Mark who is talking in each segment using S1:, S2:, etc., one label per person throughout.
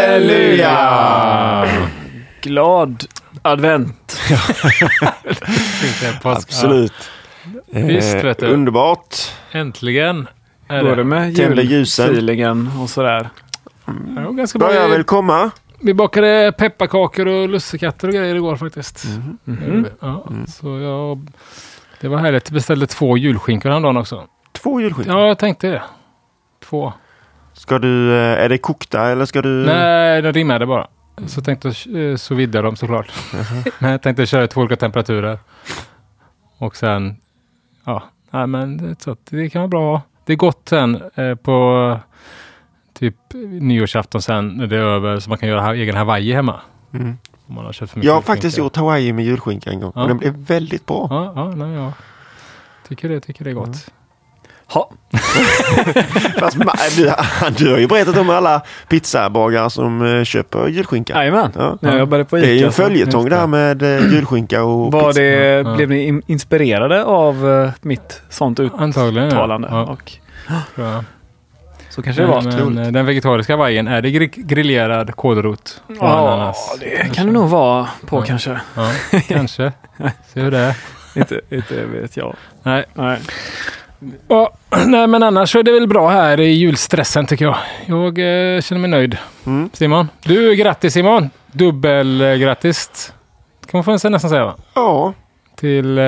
S1: Halleluja!
S2: Glad advent.
S1: Absolut.
S3: Visst,
S1: Eh,
S3: vet du.
S1: Underbart.
S3: Äntligen. Är
S2: Går det
S3: det.
S2: med
S1: Tända ljusen.
S2: julfeelingen och sådär?
S3: Ja, ganska bra.
S1: Börjar
S3: Vi-
S1: väl komma.
S3: Vi bakade pepparkakor och lussekatter och grejer igår faktiskt.
S2: Mhm.
S3: Ja, Så jag, det var härligt. Jag beställde två julskinkor häromdagen också.
S1: Två julskinkor.
S3: Ja, jag tänkte det. Två.
S1: Ska du, eh, är det kokta eller ska du?
S3: Nej, de rimmade bara. Så tänkte jag eh, så vidda dem såklart. men jag tänkte köra två olika temperaturer. Och sen, ja, nej, men så att det kan vara bra. Det är gott sen eh, på typ nyårsafton sen när det är över så man kan göra ha- egen hawaii hemma.
S1: Mm.
S3: Om man har köpt för mycket
S1: Jag har faktiskt gjort hawaii med julskinka en gång.
S3: Ja.
S1: Och den blev väldigt bra.
S3: Ja, ja, nej, ja. Tycker det, tycker det är gott.
S2: Ha.
S1: Fast, du, du har ju berättat om alla pizzabagare som eh, köper julskinka.
S2: Jajamän.
S1: Ja.
S2: När jag jobbade på
S1: Det är ju
S2: Ica.
S1: en följetong
S3: det.
S1: där med eh, julskinka och
S2: Var
S1: pizza.
S2: det,
S3: Ja.
S2: Blev ni in- inspirerade av eh, mitt sånt
S3: Antagligen
S2: uttalande?
S3: ja.
S2: Och
S3: ja,
S2: så kanske det var.
S3: Men, den vegetariska havajen, är det gri- grillerad kålrot? och
S2: Ja,
S3: ananas?
S2: det kan det nog vara på
S3: Ja.
S2: kanske.
S3: Ja, kanske. Se hur det är.
S2: inte, inte vet jag.
S3: Nej.
S2: Nej.
S3: Ja, nej, men annars är det väl bra här i julstressen tycker jag. Jag eh, känner mig nöjd.
S1: Mm.
S3: Simon, du grattis Simon! Dubbel eh, grattis. kan man få nästan nästan säga va?
S1: Ja.
S3: Till eh,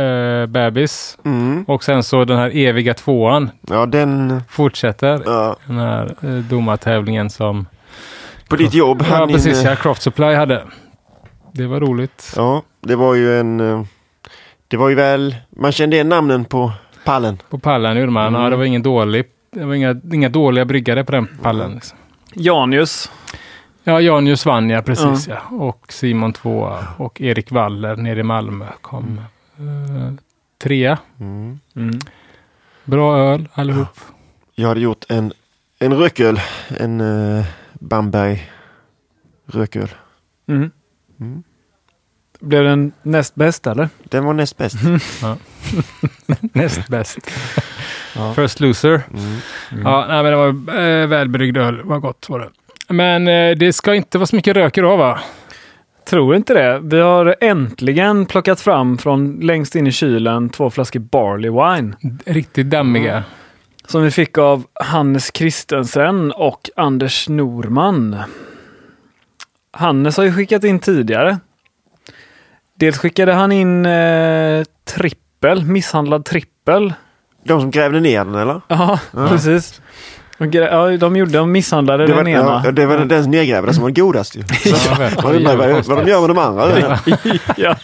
S3: eh, bebis.
S1: Mm.
S3: Och sen så den här eviga tvåan
S1: ja, den...
S3: fortsätter.
S1: Ja.
S3: Den här eh, domartävlingen som
S1: På ditt jobb.
S3: ja, precis,
S1: in-
S3: ja, Craft Supply hade. Det var roligt.
S1: Ja, det var ju en... eh, Det var ju väl... Man kände igen namnen på pallen.
S3: På pallen gjorde man.
S1: Mm.
S3: Ja, det var ingen dålig. Det var inga, inga dåliga bryggare på den pallen. Liksom.
S2: Janius.
S3: Ja, Janius vann ja, precis ja. Och Simon tvåa. Och Erik Waller nere i Malmö kom eh, trea.
S1: Mm.
S2: Mm.
S3: Bra öl allihop.
S1: Jag hade gjort en, en rököl. En uh, Bamberg rököl.
S2: Mm.
S1: Mm.
S2: Blev den näst bäst eller?
S1: Den var näst bäst.
S3: Näst bäst.
S2: Ja.
S3: First loser.
S1: Mm.
S3: Ja, nej, men det var eh, välbryggd öl. Vad gott var det. Men eh, det ska inte vara så mycket rök idag va?
S2: Tror inte det. Vi har äntligen plockat fram från längst in i kylen två flaskor Barley Wine.
S3: Riktigt dammiga.
S2: Som vi fick av Hannes Kristensen och Anders Norman. Hannes har ju skickat in tidigare. Dels skickade han in eh, trippel, misshandlad trippel.
S1: De som grävde ner den eller?
S2: Ja, precis. Och gre- Ja, de gjorde, de misshandlade
S1: Det var,
S2: den ena.
S1: ja, det var den nedgrävda som var godast ju. Så,
S3: jag vet.
S1: vad, vad, de gör med de andra.
S2: ja.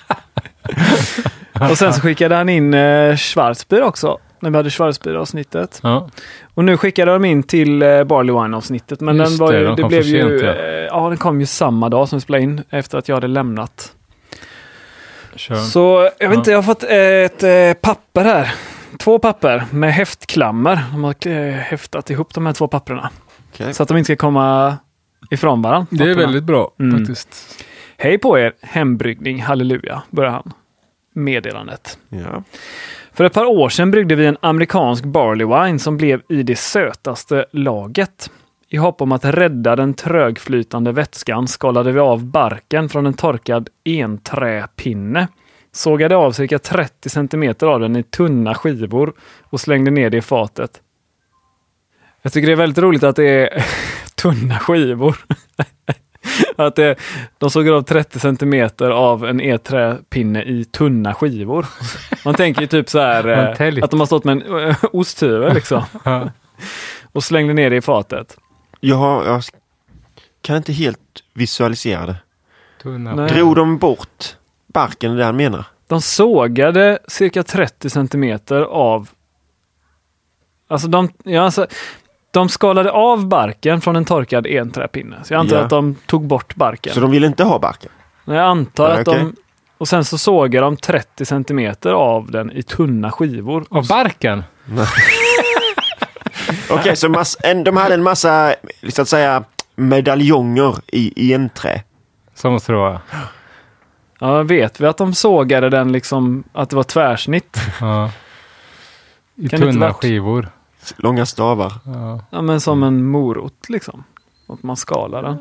S2: Och sen så skickade han in eh, Schwarzbier också. När vi hade Schwarzbier-avsnittet.
S3: Ja.
S2: Och nu skickade de in till eh, Barley Wine-avsnittet. Men
S3: Just
S2: den var
S3: det,
S2: ju,
S3: de
S2: det blev ju...
S3: sent, ja.
S2: eh, ja, den kom ju samma dag som vi spelade in. Efter att jag hade lämnat.
S3: Kör.
S2: Så jag vet
S3: Ja.
S2: inte, jag har fått ett eh, papper här. Två papper med häftklammer. De har eh, häftat ihop de här två papperna.
S1: Okej.
S2: Så att de inte ska komma ifrån varandra.
S3: Det är väldigt bra
S2: Mm.
S3: faktiskt.
S2: Hej på er, hembryggning, halleluja, börjar han. Meddelandet.
S1: Ja.
S2: För ett par år sedan bryggde vi en amerikansk barley wine som blev i det sötaste laget. I hopp om att rädda den trögflytande vätskan skalade vi av barken från en torkad enträpinne, sågade av cirka 30 centimeter av den i tunna skivor och slängde ner det i fatet. Jag tycker det är väldigt roligt att det är tunna skivor. att det, de såg av 30 centimeter av en e-träpinne i tunna skivor. Man tänker ju typ så här eh, att de har stått med en eh, osthyvel liksom och slängde ner det i fatet.
S1: Jag, har, jag kan inte helt visualisera det.
S3: Tunna.
S2: Nej.
S1: Drog de bort barken, är det han menar?
S2: De sågade cirka 30 centimeter av... Alltså de, ja, alltså, de skalade av barken från en torkad enträpinne. Så jag antar
S1: Ja.
S2: att de tog bort barken.
S1: Så de vill inte ha barken?
S2: Men Jag antar
S1: Ja,
S2: att
S1: okej.
S2: de Och sen så sågar de 30 centimeter av den i tunna skivor.
S3: Av barken?
S1: Okej, så mass, en, de hade en massa, så att säga, medaljonger i enträ.
S3: Så måste det vara.
S2: Ja, vet vi att de sågade den liksom, att det var tvärsnitt?
S3: Ja. I
S2: Kan det inte
S3: tunna skivor.
S1: Långa stavar.
S3: Ja.
S2: Ja, men som en morot liksom. Att man skalar den.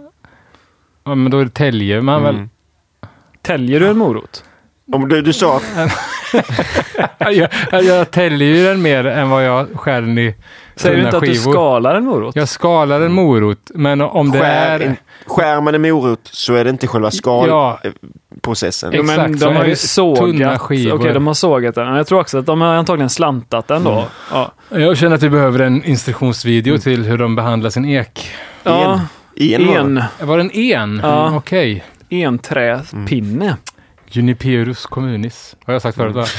S3: ja, men då täljer man väl.
S1: Mm.
S2: Täljer du en morot?
S1: Om du, du sa
S3: jag, jag täljer ju den mer än vad jag skär den i
S2: Säger du inte att du
S3: skivor.
S2: skalar en morot?
S3: Jag skalar en morot, men om det
S1: skär,
S3: är...
S1: en, skär man en morot så är det inte själva
S3: Ja.
S1: skalprocessen.
S2: Jo, men
S3: Exakt,
S2: de har
S3: är
S2: ju
S3: det
S2: sågat. Okej,
S3: skivor.
S2: de har sågat den. Jag tror också att de har antagligen slantat den då.
S3: Mm.
S2: Ja.
S3: Jag känner att vi behöver en instruktionsvideo till hur de behandlar sin ek.
S2: Ja,
S1: En, det.
S2: en,
S3: Var det en en?
S2: Ja.
S3: Mm, Okej.
S2: enträpinne.
S3: Juniperus communis. Har jag sagt förut va?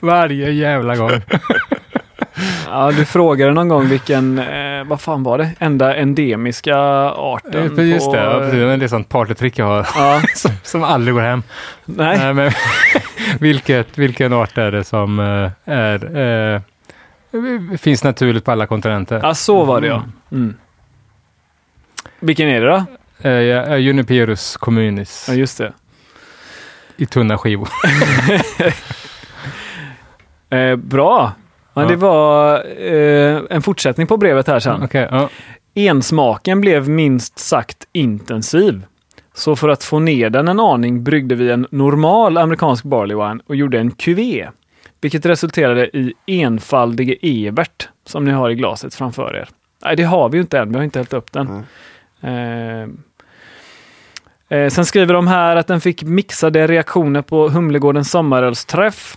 S3: Varje jävla gång.
S2: Ja, du frågade någon gång vilken, eh, vad fan var det? Enda endemiska arten
S3: Ja, Just
S2: på...
S3: det, ja, precis. Men det är sånt partytrick jag har
S2: Ja,
S3: som, som aldrig går hem.
S2: nej.
S3: Nej, men vilket, vilken art är det som eh, är, eh, finns naturligt på alla kontinenter?
S2: Ja, så var det ja. Mm. Vilken är det då?
S3: Eh, ja, Juniperus communis
S2: Ja, just det.
S3: i tunna skivor.
S2: Eh, bra. Ja. Det var eh, en fortsättning på brevet här sen.
S3: Okej, ja.
S2: Ensmaken blev minst sagt intensiv. Så för att få ner den en aning bryggde vi en normal amerikansk barley wine och gjorde en cuvée. Vilket resulterade i enfaldige Ebert som ni har i glaset framför er. Nej, det har vi ju inte än. Vi har inte hällt upp den. Eh, eh, sen skriver de här att den fick mixade reaktioner på Humlegårdens sommarölsträff.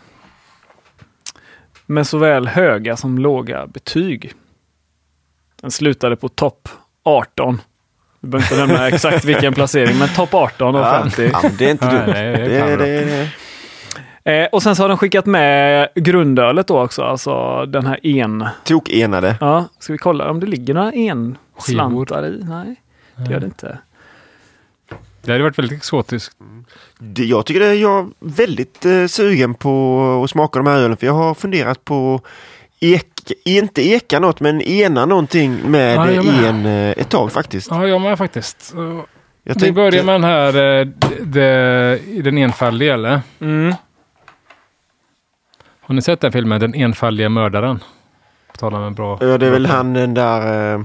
S2: Med såväl höga som låga betyg. Den slutade på topp 18. Vi behöver inte nämna exakt vilken placering, men topp 18 av
S1: Ja,
S2: 50.
S1: ja, det är inte
S3: Nej,
S1: dumt.
S3: det är- det
S1: Det,
S2: Eh, och sen så har de skickat med grundölet då också, alltså den här en.
S1: tok enade.
S2: Ja, ska vi kolla om det ligger några enslantar i? Nej, det gör det inte.
S3: Det hade varit väldigt exotiskt.
S1: Det, jag tycker det är jag är väldigt eh, sugen på att smaka de här ölen för jag har funderat på ek, inte eka något men ena någonting med
S3: Ja,
S1: en eh, ett tag faktiskt.
S3: Ja, jag med faktiskt.
S1: Jag
S3: Vi
S1: tänkte-
S3: börjar med den här, eh, d- d- i den enfaldige eller?
S2: Mm.
S3: Har ni sett den filmen, Den enfaldige mördaren? På tal om en bra
S1: Ja, det är väl han den där... Eh,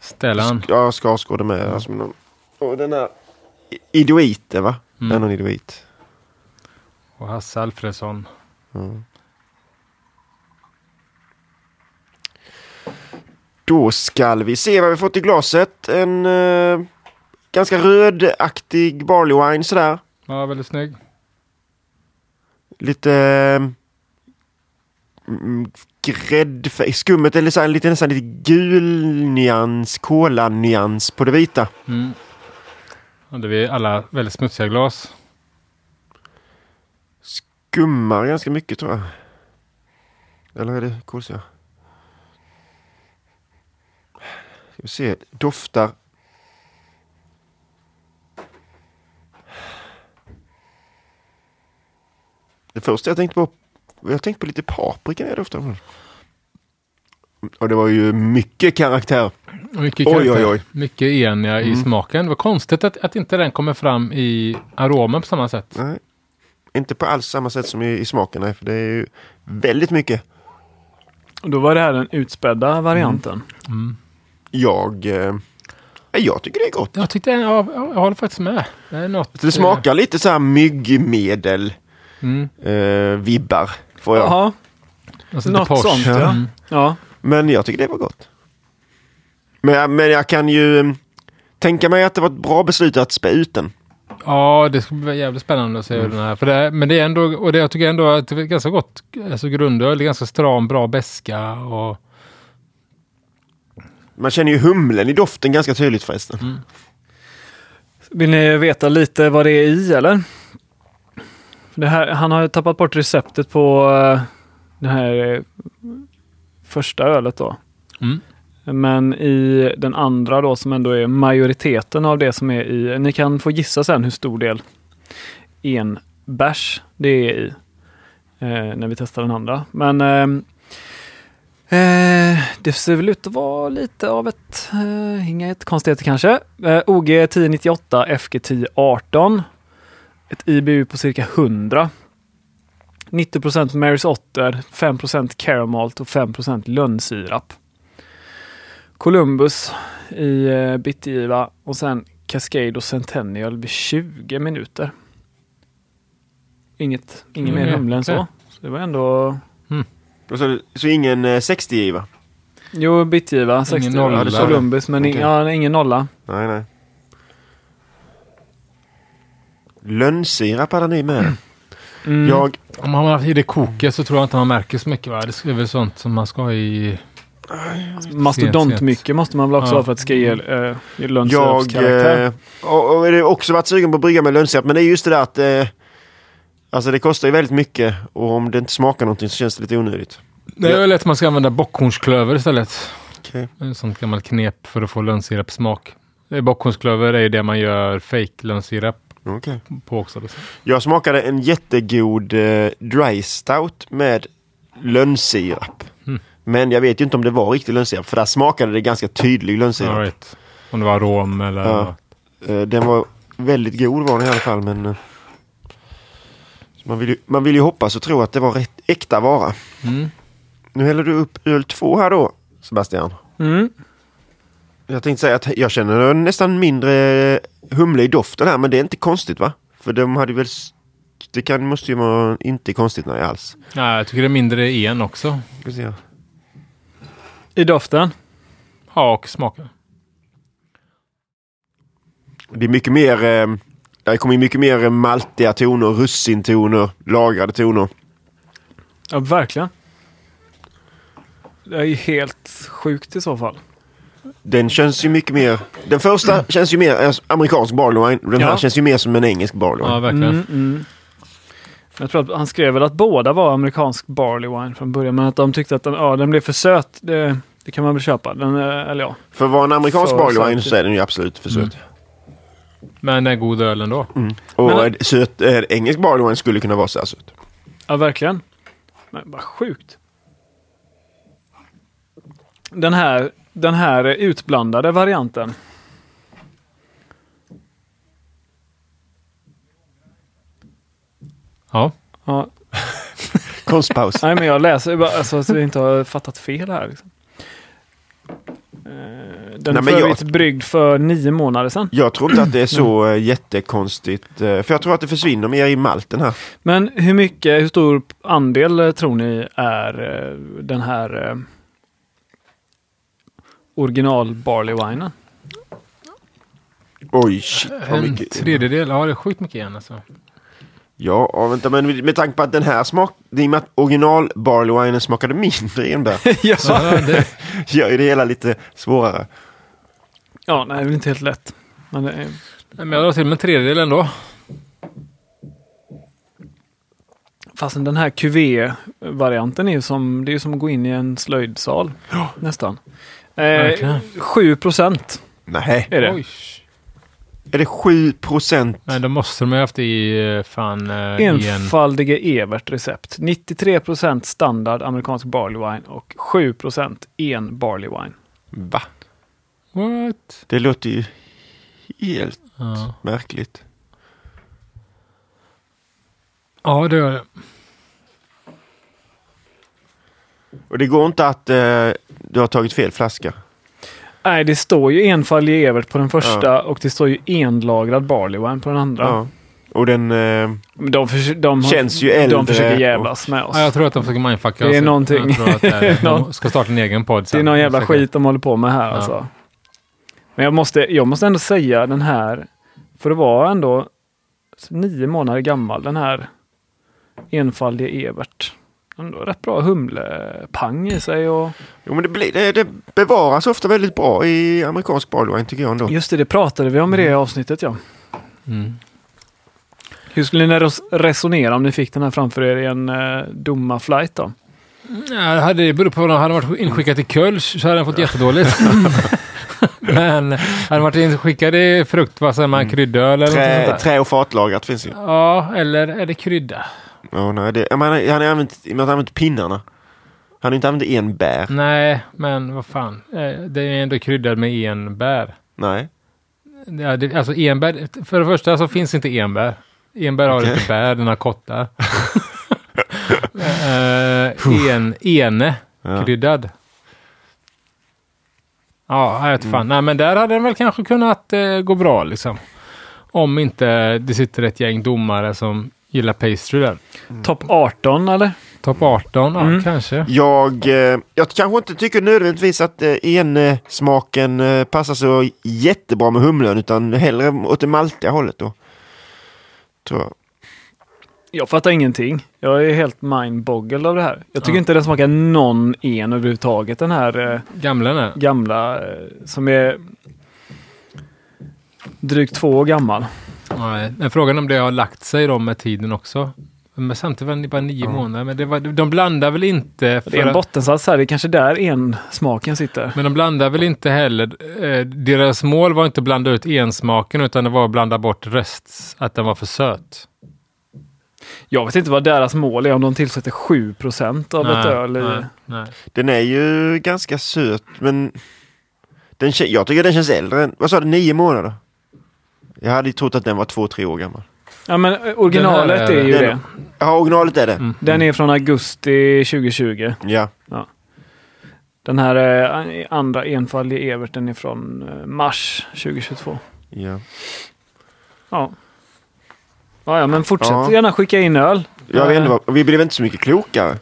S3: Stellan.
S1: ja, Skarsgård är med. Alltså, och den där i- Idoiten va?
S3: Mm.
S1: Det är någon idoit.
S3: Och Hasse Alfredsson.
S1: Då skall vi se vad vi fått i glaset. En eh, ganska rödaktig barley wine sådär.
S3: Ja, väldigt snygg.
S1: Lite eh, mm, gräddfärg. Skummet är här- lite, nästan lite gul nyans, kola-nyans på det vita.
S3: Mm. Hade vi alla väldigt smutsiga glas.
S1: Skummar ganska mycket tror jag. Eller är det kolsyra? Ska vi se, doftar. Det första jag tänkte på, jag tänkte på lite paprika när jag doftade. Och det var ju mycket karaktär.
S3: Mycket
S1: Oj,
S3: karaktär.
S1: oj, oj.
S3: Mycket eniga i
S1: Mm.
S3: smaken. Det var konstigt att, att inte den kommer fram i aromen på samma sätt.
S1: Nej, inte på alls samma sätt som i, i smaken, nej, för det är ju väldigt mycket.
S2: Och då var det här den utspädda varianten.
S1: Jag, eh, jag tycker det är gott.
S3: Jag tyckte, ja, jag håller faktiskt med. Det är något.
S1: Det smakar lite så här myggmedel
S3: Mm.
S1: eh, vibbar. Får jag.
S2: Jaha,
S3: Alltså
S2: Något sånt, ja.
S3: Mm.
S2: ja.
S1: Men jag tycker det var gott. Men, jag- men jag kan ju eh, tänka mig att det var ett bra beslut att spä ut den.
S3: Ja, det ska bli jävligt spännande att se hur den här. För det, men det är ändå, och det, jag tycker ändå att det är ganska gott. Alltså grundöl, det är ganska stram, bra beska och
S1: Man känner ju humlen i doften ganska tydligt förresten.
S2: Vill ni veta lite vad det är i eller? Det här, han har ju tappat bort receptet på eh, det här eh, första ölet då.
S3: Mm.
S2: Men i den andra då som ändå är majoriteten av det som är i, ni kan få gissa sen hur stor del en bärs det är i eh, när vi testar den andra. Men ehm, eh, det ser väl ut att vara lite av ett, eh, inga jättekonstigheter kanske. Eh, OG 1098, FG 1018. Ett IBU på cirka 100. 90 Marys Otter, 5% Caramalt och 5% lönnsirap. Columbus i eh, bittergiva och sen Cascade och Centennial vid 20 minuter. Inget, inget
S3: Mm,
S2: mer humle än så. så. Det var ändå...
S1: Och Så, så ingen eh, 60-giva?
S2: Jo, bittergiva 60
S3: nolla.
S2: ja, det står Columbus men
S1: Okej.
S2: in, ja, ingen nolla.
S1: Nej, nej. Lönnsirap hade ni med.
S2: Mm.
S1: Jag,
S3: Om man har i det koket så tror jag inte man märker så mycket va? Det är väl sånt som man ska ha i...
S2: Mastodontmycket måste man väl också
S3: Ja.
S2: ha för att det ska ge, äh, ge
S1: jag
S2: lönnsirapskaraktär.
S1: eh, och, och det har också varit sugen på att brygga med lönnsirap. Men det är just det där att eh, Alltså det kostar ju väldigt mycket och om det inte smakar någonting så känns det lite onödigt.
S3: Det är väl lätt att man ska använda bockhornsklöver istället.
S1: Okej.
S3: Ett sånt gammalt knep för att få lönnsirapssmak. Är Bockhornsklöver är ju det man gör fake lönnsirap
S1: Okej.
S3: på också. Liksom.
S1: Jag smakade en jättegod eh, dry stout med lönnsirap.
S3: Mm.
S1: Men jag vet ju inte om det var riktig lönnsirap för där smakade det ganska tydlig lönnsirap.
S3: Right. Om det var rom eller...
S1: Ja. Eh, den var väldigt god var den i alla fall men eh, man, vill ju, man vill ju hoppas och tro att det var rätt äkta vara.
S3: Mm.
S1: Nu häller du upp öl två här då Sebastian.
S2: Mm.
S1: Jag tänkte säga att jag känner nästan mindre humle i doften här men det är inte konstigt va? För de hade väl s- det kan, måste ju vara inte konstigt nej alls.
S3: Ja, jag tycker det är mindre en också.
S2: I doften.
S3: Ja, och smaken.
S1: Det är mycket mer eh, det kommer mycket mer maltiga toner, russintoner, lagrade toner.
S2: Ja, verkligen. Det är ju helt sjukt i så fall.
S1: Den känns ju mycket mer... Den första känns ju mer amerikansk barley wine. Den här
S2: Ja.
S1: känns ju mer som en engelsk barley wine.
S3: Ja, verkligen.
S2: Mm, mm. Jag tror att han skrev väl att båda var amerikansk barley wine från början, men att de tyckte att den, ja, den blev för söt. Det, det kan man väl köpa. Den, eh, eller ja.
S1: För att vara en amerikansk
S2: För
S1: barley wine
S2: söt.
S1: så är den ju absolut för söt.
S3: Mm. Men är god öl ändå.
S1: Och
S2: Men-
S1: eh, söt, eh, engelsk barley wine skulle kunna vara så här söt.
S2: Ja, verkligen. Men vad sjukt. Den här, den här utblandade varianten.
S3: Ja.
S2: Ja,
S1: Konstpaus.
S2: nej, men jag läser bara alltså, så jag inte har fattat fel här. Liksom. Eh, Den är för övrigt bryggd för nio månader sedan.
S1: Jag tror inte att det är så eh, jättekonstigt. eh, För jag tror att det försvinner mer i malten här.
S2: Men hur mycket, hur stor andel tror ni är den här original barley winen?
S1: Oj, shit vad
S3: En
S1: mycket.
S3: tredjedel. Ja, det är sjukt mycket igen alltså.
S1: Ja, ja, vänta, men med, tanke på att den här smak... I och med att original barley winen smakade mindre enbär.
S2: ja.
S3: Ja, det,
S1: gör ju det hela lite svårare.
S2: ja, nej, det är inte helt lätt. Men det är,
S3: Nej, men jag drar till med en tredjedel ändå.
S2: fastän den här QV-varianten är ju som, det är som att gå in i en slöjdsal. Nästan. Eh,
S3: Verkligen.
S2: 7 procent
S1: Nej,
S2: är det.
S3: Oj.
S1: är det 7 procent?
S3: Nej, då måste de ju haft i eh, fan eh.
S2: Enfaldige Evert recept. 93 procent standard amerikansk barley wine och 7 procent en barley wine.
S1: Va?
S3: What?
S1: Det låter ju helt
S3: Ja.
S1: märkligt.
S3: ja, det gör det.
S1: Och det går inte att eh, du har tagit fel flaska.
S2: Nej, det står ju enfaldig Evert på den första och det står ju enlagrad barley wine på den andra.
S1: Ja. Och den... Eh,
S2: De, förs- de, har-
S1: Känns ju äldre
S2: de försöker
S1: och-
S2: jävlas med oss.
S3: Ja, jag tror att de försöker mindfucka
S2: Det är
S3: oss.
S2: någonting.
S3: Jag tror att det är, de ska starta en egen podd
S2: det
S3: sen.
S2: är någon jävla skit de håller på med här alltså. Men jag måste, jag måste ändå säga den här, för det var ändå nio månader gammal, den här enfaldige Evert. Rätt bra humlepang i sig och
S1: jo men det, blir, det, det bevaras ofta väldigt bra i amerikansk barley wine tycker jag ändå.
S2: just det, det pratade vi om i det avsnittet ja.
S3: Mm.
S2: Hur skulle ni res- resonera om ni fick den här framför er i en eh, domaflight då?
S3: Ja, det hade berott på om den hade varit inskickad till Kölsch så hade den fått jättedåligt. Men hade den varit inskickad i frukt, vad säger man, kryddöl eller något sånt
S1: Trä,
S3: där?
S1: trä och fatlagrat finns ju.
S3: Ja, eller är det krydda?
S1: Ja, nej, det, jag menar, han har använt, har använt pinnarna. Han har inte använt en bär.
S3: Nej, men vad fan. Eh, Det är ändå kryddad med enbär.
S1: Nej.
S3: Ja, det, alltså enbär, för det första så finns inte enbär. Enbär har
S1: Okej.
S3: inte bär, den har kottar. uh, en, ene,
S1: Ja.
S3: kryddad. Ja, jag vet fan. Nej, men där hade den väl kanske kunnat eh, gå bra liksom. Om inte det sitter ett gäng domare som gillar pastry där.
S2: Topp 18 eller?
S3: Topp 18,
S2: Mm.
S3: ja kanske.
S1: Jag, eh, jag kanske inte tycker nödvändigtvis att eh, ensmaken eh, passar så jättebra med humlen utan hellre åt det maltiga hållet då. Tror jag.
S2: Jag fattar ingenting. Jag är helt mindboggled av det här. Jag tycker
S3: Ja.
S2: inte den smakar någon en överhuvudtaget. Den här eh,
S3: Gamla den.
S2: gamla eh, som är drygt två år gammal.
S3: Nej, men frågan om det har lagt sig då med tiden också. Men samtidigt var det bara nio månader. Men det var, de blandar väl inte...
S2: Det är en
S3: att-
S2: bottensats här. Det är kanske där en smaken sitter.
S3: Men de blandar väl inte heller... Eh, deras mål var inte att blanda ut ensmaken utan det var att blanda bort rest, att den var för söt.
S2: Jag vet inte vad deras mål är. Om de tillsätter 7% av ett öl i.
S3: nej, nej.
S1: Den är ju ganska söt men den, jag tycker den känns äldre. än- Vad sa du, nio månader? Jag hade ju trott att den var två, tre år gammal.
S2: Ja, men originalet
S3: här-
S2: är ju
S1: den-
S2: det.
S1: Ja, originalet är det.
S3: Mm.
S2: Den är från augusti 2020.
S1: Ja.
S2: Den här eh, andra enfaldige Everten är från eh, mars 2022.
S1: ja.
S2: Ja. Ja, ja, men fortsätt
S1: Ja.
S2: gärna skicka in öl.
S1: Jag vet inte vad, vi blev inte så mycket klokare.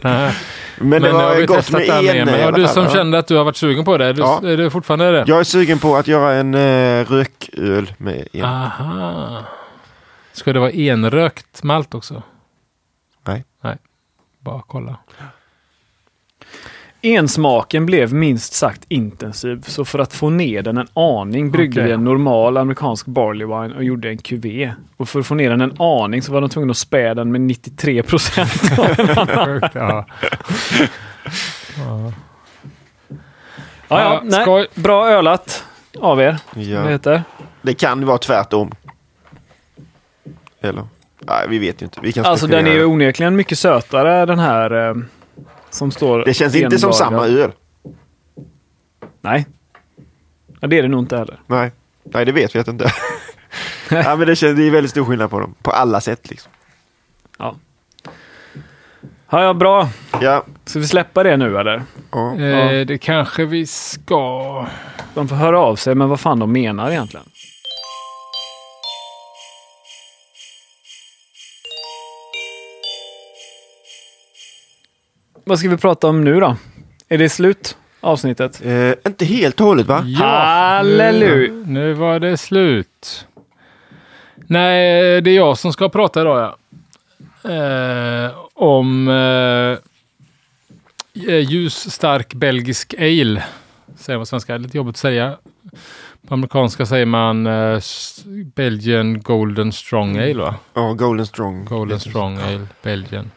S3: Nej.
S1: Men, det
S3: nu har
S1: var
S3: vi
S1: gott
S3: testat
S1: med
S3: det här
S1: en
S3: med.
S1: i
S3: Ja,
S1: alla
S3: du
S1: fall,
S3: som
S1: ja.
S3: kände att du har varit sugen på det. Är du,
S1: Ja.
S3: är du fortfarande det?
S1: Jag är sugen på att göra en eh, rököl med en.
S3: Aha. Ska det vara enrökt malt också?
S1: Nej.
S3: Nej. Bara kolla.
S2: Ensmaken blev minst sagt intensiv, så för att få ner den en aning bryggde
S3: Okej.
S2: vi en normal amerikansk barley wine och gjorde en cuvée. Och för att få ner den en aning så var de tvungna att spä den med 93 procent.
S3: Ja.
S2: ja, nej.
S3: skoj.
S2: Bra ölat av er.
S1: Ja.
S2: heter?
S1: Det kan vara tvärtom. Eller? Nej, vi vet ju inte. Vi kan
S2: Alltså den är ju onekligen mycket sötare den här eh, som står
S1: Det känns inte som samma öl.
S2: Nej. Ja, det är det nog inte heller.
S1: Nej, Nej det vet vi att det inte är. ja, men det, känns, det är väldigt stor skillnad på dem. På alla sätt liksom.
S2: Ja. Ja, ja, bra.
S1: Ja.
S2: Ska vi släppa det nu eller?
S1: ja.
S3: Eh, det kanske vi ska.
S2: De får höra av sig med vad fan de menar egentligen. Vad ska vi prata om nu då? Är det slut? Avsnittet?
S1: Eh, inte helt och hållet va?
S2: Halleluja!
S3: Nu, nu var det slut. Nej, det är jag som ska prata idag ja. Eh, om eh, ljus, stark belgisk ale. Säger man svenska, lite jobbigt att säga. På amerikanska säger man eh, Belgian Golden Strong Ale va?
S1: Ja, Golden Strong.
S3: Golden Strong Ale, Belgien.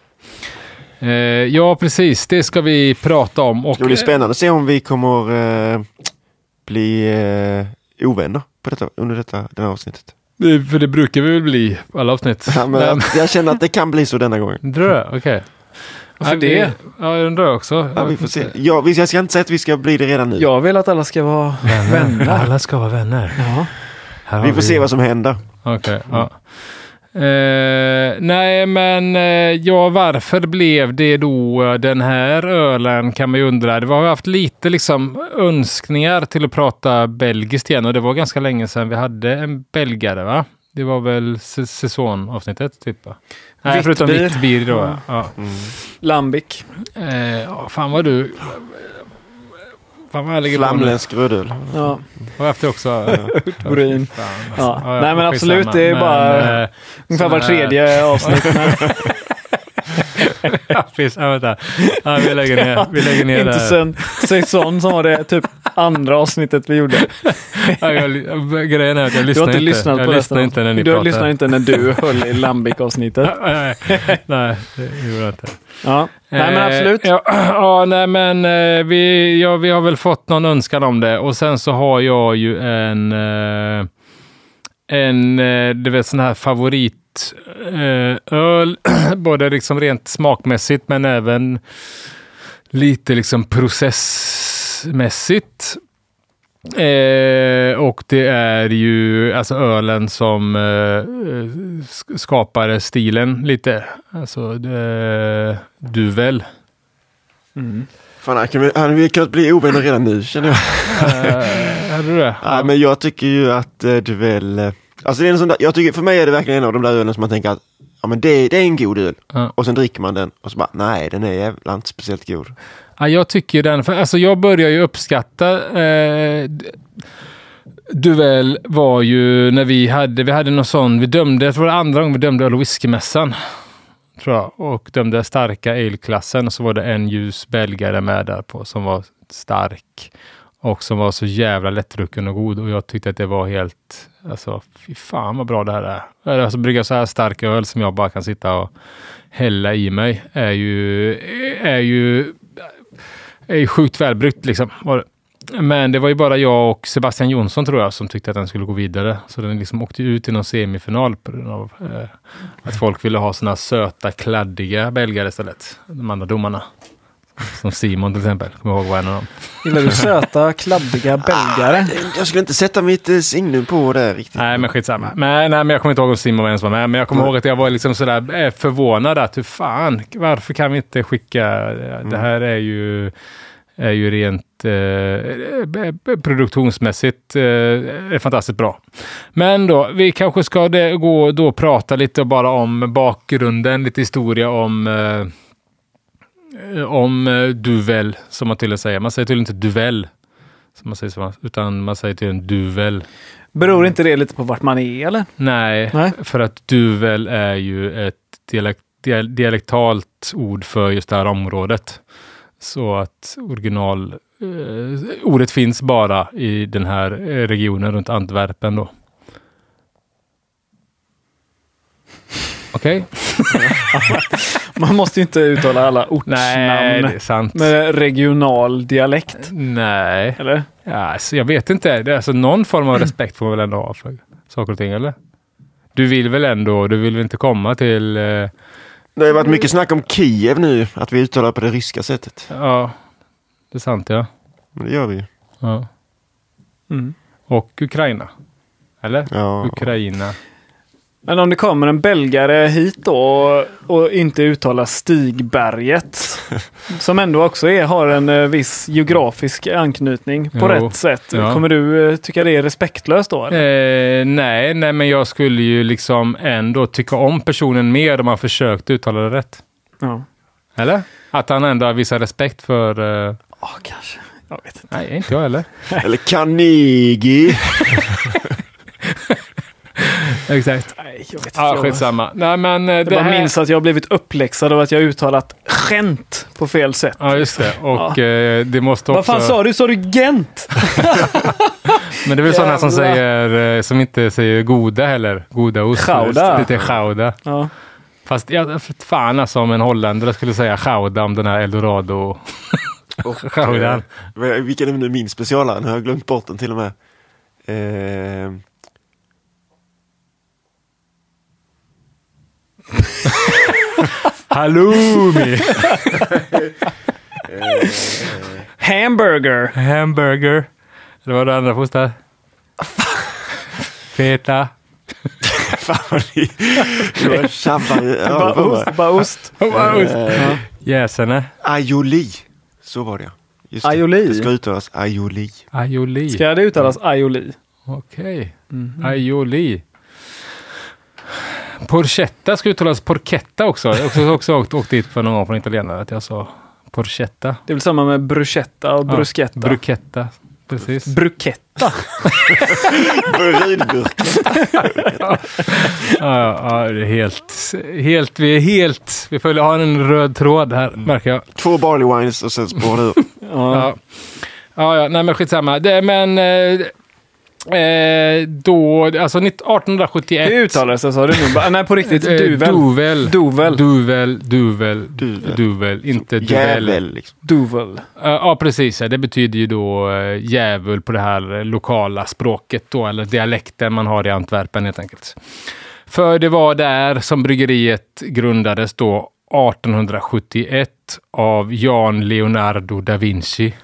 S3: Eh, ja, precis. Det ska vi prata om. Och,
S1: Det blir spännande att se om vi kommer eh, bli eh, ovänner på detta, under detta, det här avsnittet.
S3: för det brukar vi väl bli alla avsnitt.
S1: Ja, men jag, jag känner att det kan bli så denna gången.
S3: Tror du? Okej.
S2: Varför
S3: Ja,
S2: det?
S3: vi- Ja, jag undrar också.
S1: Ja, vi får se. Ja, vi- jag ska inte säga att vi ska bli det redan nu.
S2: Jag vill att alla ska vara vänner.
S3: Alla ska vara vänner.
S2: Ja.
S1: Vi får se vad som händer.
S3: Okej, ja. Eh, nej, men eh, ja, varför blev det då eh, den här ölen kan man ju undra. Det var- har haft lite liksom önskningar till att prata belgiskt igen och det var ganska länge sedan vi hade en belgare, va? Det var väl s- säsongavsnittet, typ? va? Nej, förutom
S2: bir.
S3: vitt bir då. ja. Ja.
S2: Lambic.
S3: Ja, fan vad du... Fan vad jag ligger.
S1: Flamländsk rödöl.
S2: Ja.
S3: Har haft det också?
S2: Urin.
S3: Fan,
S2: Ja.
S3: ja,
S2: Nej, men absolut, det är bara-
S3: eh,
S2: Ungefär var tredje avsnitt.
S3: Precis. Ja, vänta. Ja, vi lägger ner, vi lägger ner
S2: Inte sen säsong som var det typ andra avsnittet vi gjorde.
S3: Ja, jag, grejen är att jag
S2: Du
S3: lyssnar
S2: har inte
S3: inte.
S2: lyssnat
S3: jag
S2: på resten.
S3: inte när ni
S2: du
S3: pratar.
S2: lyssnar inte när du höll i Lambic-avsnittet.
S3: nej, nej, det gjorde jag inte.
S2: Ja. Nej men absolut.
S3: Eh, Ja, ja nej, men eh, vi, ja, vi har väl fått någon önskan om det och sen så har jag ju en, eh, en eh, du vet sån här favoritöl, eh, både liksom rent smakmässigt men även lite liksom processmässigt. Eh, och det är ju alltså ölen som eh, skapar stilen lite. Alltså eh, Duvel.
S2: Mm.
S1: Fan, han kan- han kunnat bli ovänner redan nu känner jag.
S3: Hade du det?
S1: Nej, men jag tycker ju att eh, du väl... eh, Alltså det är en sån där, jag tycker, för mig är det verkligen en av de där ölen som man tänker att ja, men det, det är en god öl.
S3: Ja.
S1: Och sen dricker man den och så bara, nej den är jävla inte speciellt god.
S3: Ja, jag tycker den, för alltså jag börjar ju uppskatta eh, d- Duvel var ju när vi hade, vi hade någon sån, vi dömde, jag tror det var andra gången vi dömde öl och whiskymässan. Tror jag. Och dömde starka ale-klassen och så var det en ljus belgare med där på som var stark. Och som var så jävla lättdrucken och god och jag tyckte att det var helt, alltså fy fan vad bra det här är. Alltså brygga så här stark öl som jag bara kan sitta och hälla i mig är ju, är ju är ju sjukt välbryggt liksom. Men det var ju bara jag och Sebastian Jonsson tror jag som tyckte att den skulle gå vidare. Så den liksom åkte ut i någon semifinal på grund av eh, att folk ville ha såna söta, kladdiga belgare istället. De andra domarna. Som Simon till exempel. Kommer ihåg var en av dem.
S2: Gillar du söta, kladdiga belgare?
S1: Jag skulle inte sätta mitt eh, signum på det riktigt.
S3: Nej, men skitsamma. Men, nej, men jag kommer inte ihåg om Simon ens var med. Men jag kommer ihåg att jag var liksom sådär eh, förvånad att hur fan, varför kan vi inte skicka, det här är ju, är ju rent eh, produktionsmässigt eh, fantastiskt bra. Men då, vi kanske ska det, gå då och prata lite bara om bakgrunden, lite historia om eh, om eh, duvel, som man tydligen säger. Man säger tydligen inte duvel, som man säger så, utan man säger tydligen duvel.
S2: Beror inte det lite på vart man är eller?
S3: Nej,
S2: Nej.
S3: för att duvel är ju ett dialekt, dial- dialektalt ord för just det här området. Så att original eh, ordet finns bara i den här eh, regionen runt Antwerpen då. Okej?
S2: Man måste ju inte uttala alla ortsnamn
S3: Nej, det är sant.
S2: med regional dialekt.
S3: Nej,
S2: Eller?
S3: ja, alltså, jag vet inte. Det är alltså, någon form av respekt får man väl ändå ha för saker och ting, eller? Du vill väl ändå, du vill väl inte komma till... Eh,
S1: Det har ju varit mycket snack om Kiev nu, att vi uttalar på det ryska sättet.
S3: ja, det är sant ja.
S1: Men det gör vi ju.
S3: ja.
S2: Mm.
S3: Och Ukraina. Eller?
S1: Ja.
S3: Ukraina.
S2: Men om det kommer en belgare hit då och, och inte uttalar Stigberget, som ändå också är, har en eh, viss geografisk anknytning på
S3: Jo,
S2: rätt sätt.
S3: ja.
S2: Kommer du eh, tycka det är respektlöst då?
S3: Eh, nej, nej, men jag skulle ju liksom ändå tycka om personen mer om man försökte uttala det rätt.
S2: Ja.
S3: Eller? Att han ändå har vissa respekt för... Eh,
S2: Ja, kanske. Jag vet inte.
S3: nej, inte jag heller.
S1: Eller Carnegie.
S3: Exakt.
S2: Nej, jag vet inte.
S3: Ja,
S2: Jag-
S3: skitsamma. Nej, men eh,
S2: Jag
S3: det
S2: bara
S3: här...
S2: minns att jag har blivit uppläxad av att jag har uttalat skämt på fel sätt.
S3: Ja, just det. Och eh, det måste också...
S2: Vad fan sa du? Sa du Gent?
S3: Men det är väl sådana som säger, eh, som inte säger goda heller. Goda ost.
S2: Gouda.
S3: Lite gouda.
S2: Ja.
S3: Fast jag, fan alltså om en holländare skulle säga gouda om den här eldorado.
S1: Eh, Vilken är nu min specialare? Nu har jag glömt bort den till och med. Eh,
S3: Halloumi!
S2: Hamburger.
S3: Hamburger. Det var det andra där. Feta.
S1: fan vad ni...
S2: Bara
S1: på mig.
S2: ost. Bara ost.
S3: Jäsene.
S1: Aioli. Så var det ja. Just.
S2: Aioli?
S1: Det ska uttalas aioli.
S3: Aioli.
S2: Ska det uttalas aioli?
S3: Okej. Aioli. Porchetta ska uttalas porchetta också. Jag har också, också åkt, åkt dit för någon gång från italienare att jag sa porchetta.
S2: Det är väl samma med bruschetta och bruschetta.
S3: bruschetta. precis.
S2: Bruketta.
S1: Brytburk.
S3: Ja, ja, det är helt, helt, vi är helt, vi följer, har en röd tråd här, märker jag.
S1: Två barley wines och sen spår det ur.
S2: Ja.
S3: Ja. Ja, ja, nej men skitsamma. Det, men eh, eh, då, alltså 1871.
S2: Hur uttalades det sa du nu? Nej, på riktigt.
S3: Eh,
S2: Duvel.
S3: Duvel.
S2: Duvel.
S3: Duvel. Duvel.
S1: Duvel.
S3: Duvel. Inte duvel.
S1: Jävel liksom.
S2: Duvel.
S3: Eh, Ja, precis. Det betyder ju då uh, djävul på det här eh, lokala språket då, eller dialekten man har i Antwerpen helt enkelt. För det var där som bryggeriet grundades då 1871 av Jan Leonardo da Vinci.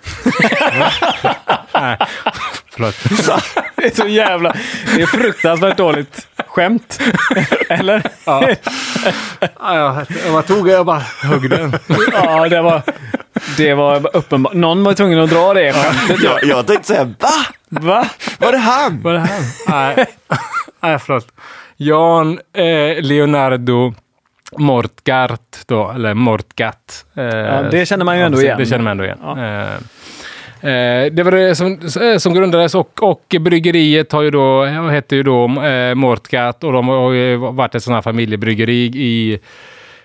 S3: Förlåt.
S2: Det är så jävla... Det är fruktansvärt dåligt skämt. Eller?
S3: Ja. Ja, jag bara tog jag bara högg den.
S2: Ja, det var... Det var uppenbart. Någon var tvungen att dra det skämtet.
S1: Jag, jag tänkte säga va?
S2: Va?
S1: Var det han?
S3: Vad är det här? Nej, Nej förlåt. Jan eh, Leonardo Mortgart då, eller Mortgat. Eh,
S2: Ja, det känner man ju ändå igen.
S3: Det känner man ändå igen.
S2: Ja.
S3: Eh, Eh, det var det som, eh, som grundades och, och bryggeriet har ju då, hette ju då eh, Mortgat och de har ju varit ett sånt här familjebryggeri i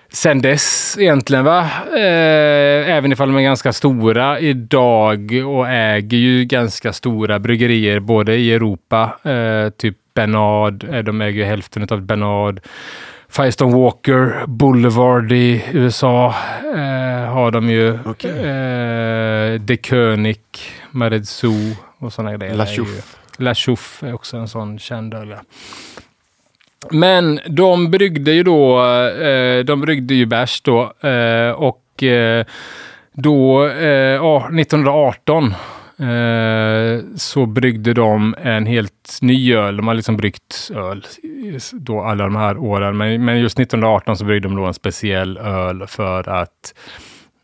S3: sen dess egentligen. va? Eh, även ifall de är ganska stora idag och äger ju ganska stora bryggerier både i Europa, eh, typ Bernard, eh, de äger ju hälften av Bernard. Firestone Walker, Boulevard i USA eh, har de ju.
S1: Okej.
S3: Eh, De König, Maredzu och sådana grejer.
S1: La Chouffe.
S3: La Chouffe är också en sån känd öl. Men de bryggde ju då, eh, de bryggde ju bärs då eh, och eh, då, eh, ja, 1918 eh, så bryggde de en helt ny öl. De har liksom bryggt öl då alla de här åren, men, men just 1918 så bryggde de då en speciell öl för att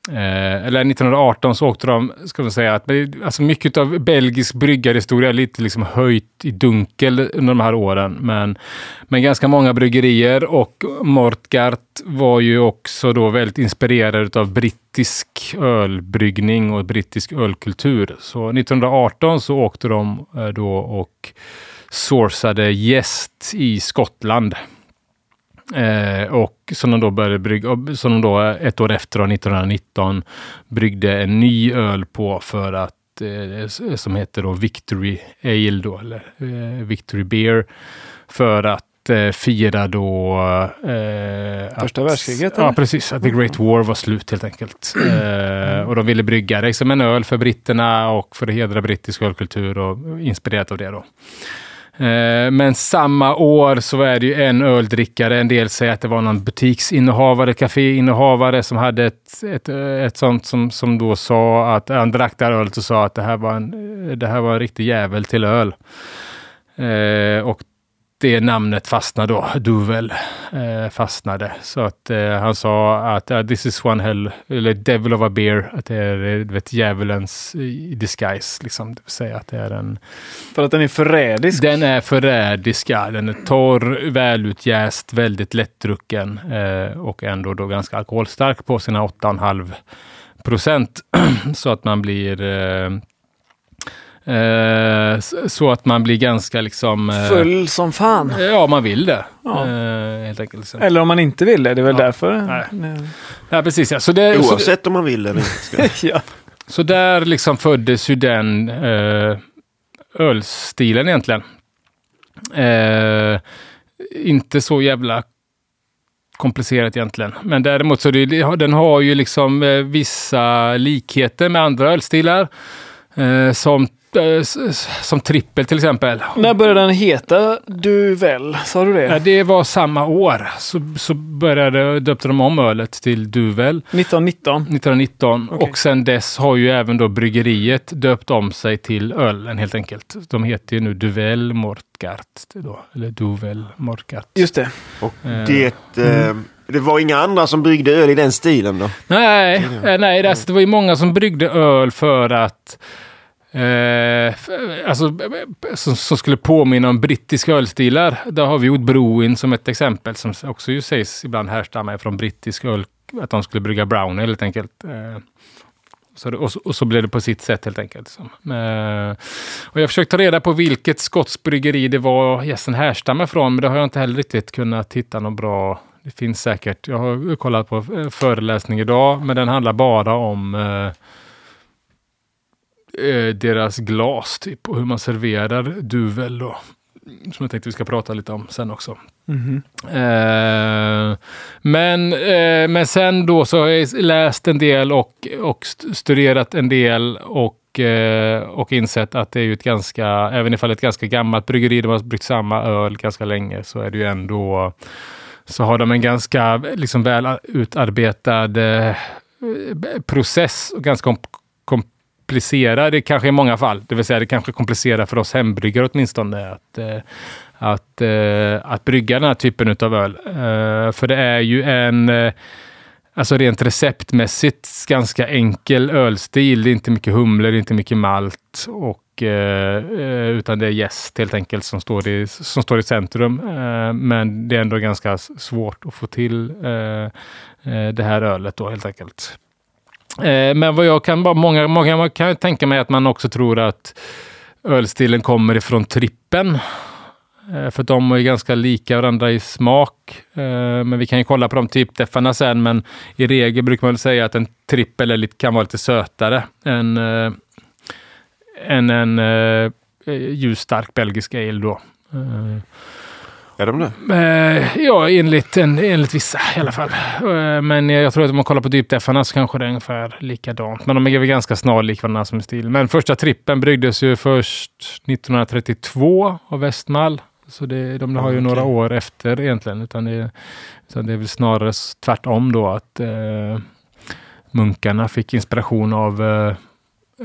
S3: Eh, eller 1918 så åkte de, ska man säga, att alltså mycket av belgisk bryggarhistoria är lite liksom höjt i dunkel under de här åren. Men, men ganska många bryggerier och Mortgart var ju också då väldigt inspirerad av brittisk ölbryggning och brittisk ölkultur. Så 1918 så åkte de eh, då och sourcade gäst i Skottland. Eh, och som de då började brygga, som de då ett år efter, då, 1919, bryggde en ny öl på för att eh, som heter då Victory Ale då, eller eh, Victory Beer. För att eh, fira då...
S2: Första
S3: att,
S2: världskriget,
S3: Ja,
S2: eller?
S3: precis. Att the Great War var slut helt enkelt. Eh, och de ville brygga liksom en öl för britterna och för att hedra brittisk ölkultur och inspirerat av det då. Eh, men samma år så är det ju en öldrickare. En del säger att det var någon butiksinnehavare, kaféinnehavare som hade ett, ett, eh, ett sånt som, som då sa att han drack det här ölet och sa att det här var en, eh, det här var en riktig jävel till öl. Eh, och det namnet fastnade då, Duvel, eh, fastnade. Så att eh, han sa att uh, this is one hell, eller devil of a beer, att det är eh, vet, djävulens i disguise, liksom. Det vill säga att det är en
S2: För att den är förrädisk.
S3: den är förrädisk, ja. Den är torr, välutjäst, väldigt lättdrucken eh, och ändå då ganska alkoholstark på sina 8,5 procent. så att man blir eh, eh, så att man blir ganska liksom... Eh,
S2: Full som fan.
S3: Ja, man vill det.
S2: Ja.
S3: Eh, helt enkelt. Så.
S2: Eller om man inte vill det. Det är väl
S3: Ja.
S2: därför.
S3: Nej. Ja, precis. Ja. Så, det, så,
S1: Oavsett om man vill eller inte.
S2: Ja.
S3: Så där liksom föddes ju den eh, ölstilen egentligen. Eh, inte så jävla komplicerat egentligen. Men däremot så det, det har- den har ju liksom eh, vissa likheter med andra ölstilar. Eh, som, eh, som trippel till exempel.
S2: När började den heta Duvel? Sa du
S3: Ja,
S2: det?
S3: det var samma år. Så, så började, döpte de om ölet till Duvel.
S2: 1919.
S3: 1919
S2: Okej.
S3: och sen dess har ju även då bryggeriet döpt om sig till ölen helt enkelt. De heter ju nu Duvel Mortgart då, eller Duvel Mortgart.
S2: Just det.
S1: Och
S3: Eh.
S1: det, eh, det var inga andra som bryggde öl i den stilen då?
S3: Nej, eh, nej det, alltså, det var ju många som bryggde öl för att Eh, alltså, som, som skulle påminna om brittiska ölstilar. Där har vi Oud Bruin som ett exempel som också ju sägs ibland härstamma från brittisk öl. Att de skulle brygga brown helt enkelt. Eh, Så det, och, så, och så blev det på sitt sätt helt enkelt. Liksom. Eh, och jag försökte ta reda på vilket skottsbryggeri det var gästen härstammar från, men det har jag inte heller riktigt kunnat hitta något bra det finns säkert. Jag har kollat på eh, föreläsning idag, men den handlar bara om eh, eh, deras glas typ och hur man serverar duvel då. Som jag tänkte vi ska prata lite om sen också.
S2: Mhm.
S3: Eh, men, eh, men sen då så har jag läst en del och, och st- studerat en del och, eh, och insett att det är ju ett ganska, även ifall det är ett ganska gammalt bryggeri, de har bryggt samma öl ganska länge, så är det ju ändå så har de en ganska liksom, väl utarbetad eh, process och ganska komplicerar det kanske i många fall. Det vill säga det kanske komplicerar för oss hembryggare åtminstone att, eh, att, eh, att brygga den här typen av öl. Eh, för det är ju en Alltså rent receptmässigt ganska enkel ölstil. Det är inte mycket humle, det är inte mycket malt. Och, eh, utan det är jäst helt enkelt som står i, som står i centrum. Eh, men det är ändå ganska svårt att få till eh, det här ölet då helt enkelt. Eh, men vad jag kan, bara- många, många kan ju tänka mig att man också tror att ölstilen kommer ifrån trippen. Eh, för de är ju ganska lika varandra i smak. Eh, men vi kan ju kolla på de typdeffarna sen. Men i regel brukar man väl säga att en trippel är lite, kan vara lite sötare än, än en ljusstark belgisk ale då.
S1: Är de det?
S3: Eh, ja, enligt, en, enligt vissa i alla fall. Eh, men jag tror att om man kollar på djupdeffarna så kanske det är ungefär likadant. Men de är väl ganska snarlika varandra som stil. Men första trippen bryggdes ju först 1932 av Westmal. Så det, de har ju
S1: Okej.
S3: några år efter egentligen. Utan det, så det är väl snarare tvärtom då att eh, munkarna fick inspiration av eh,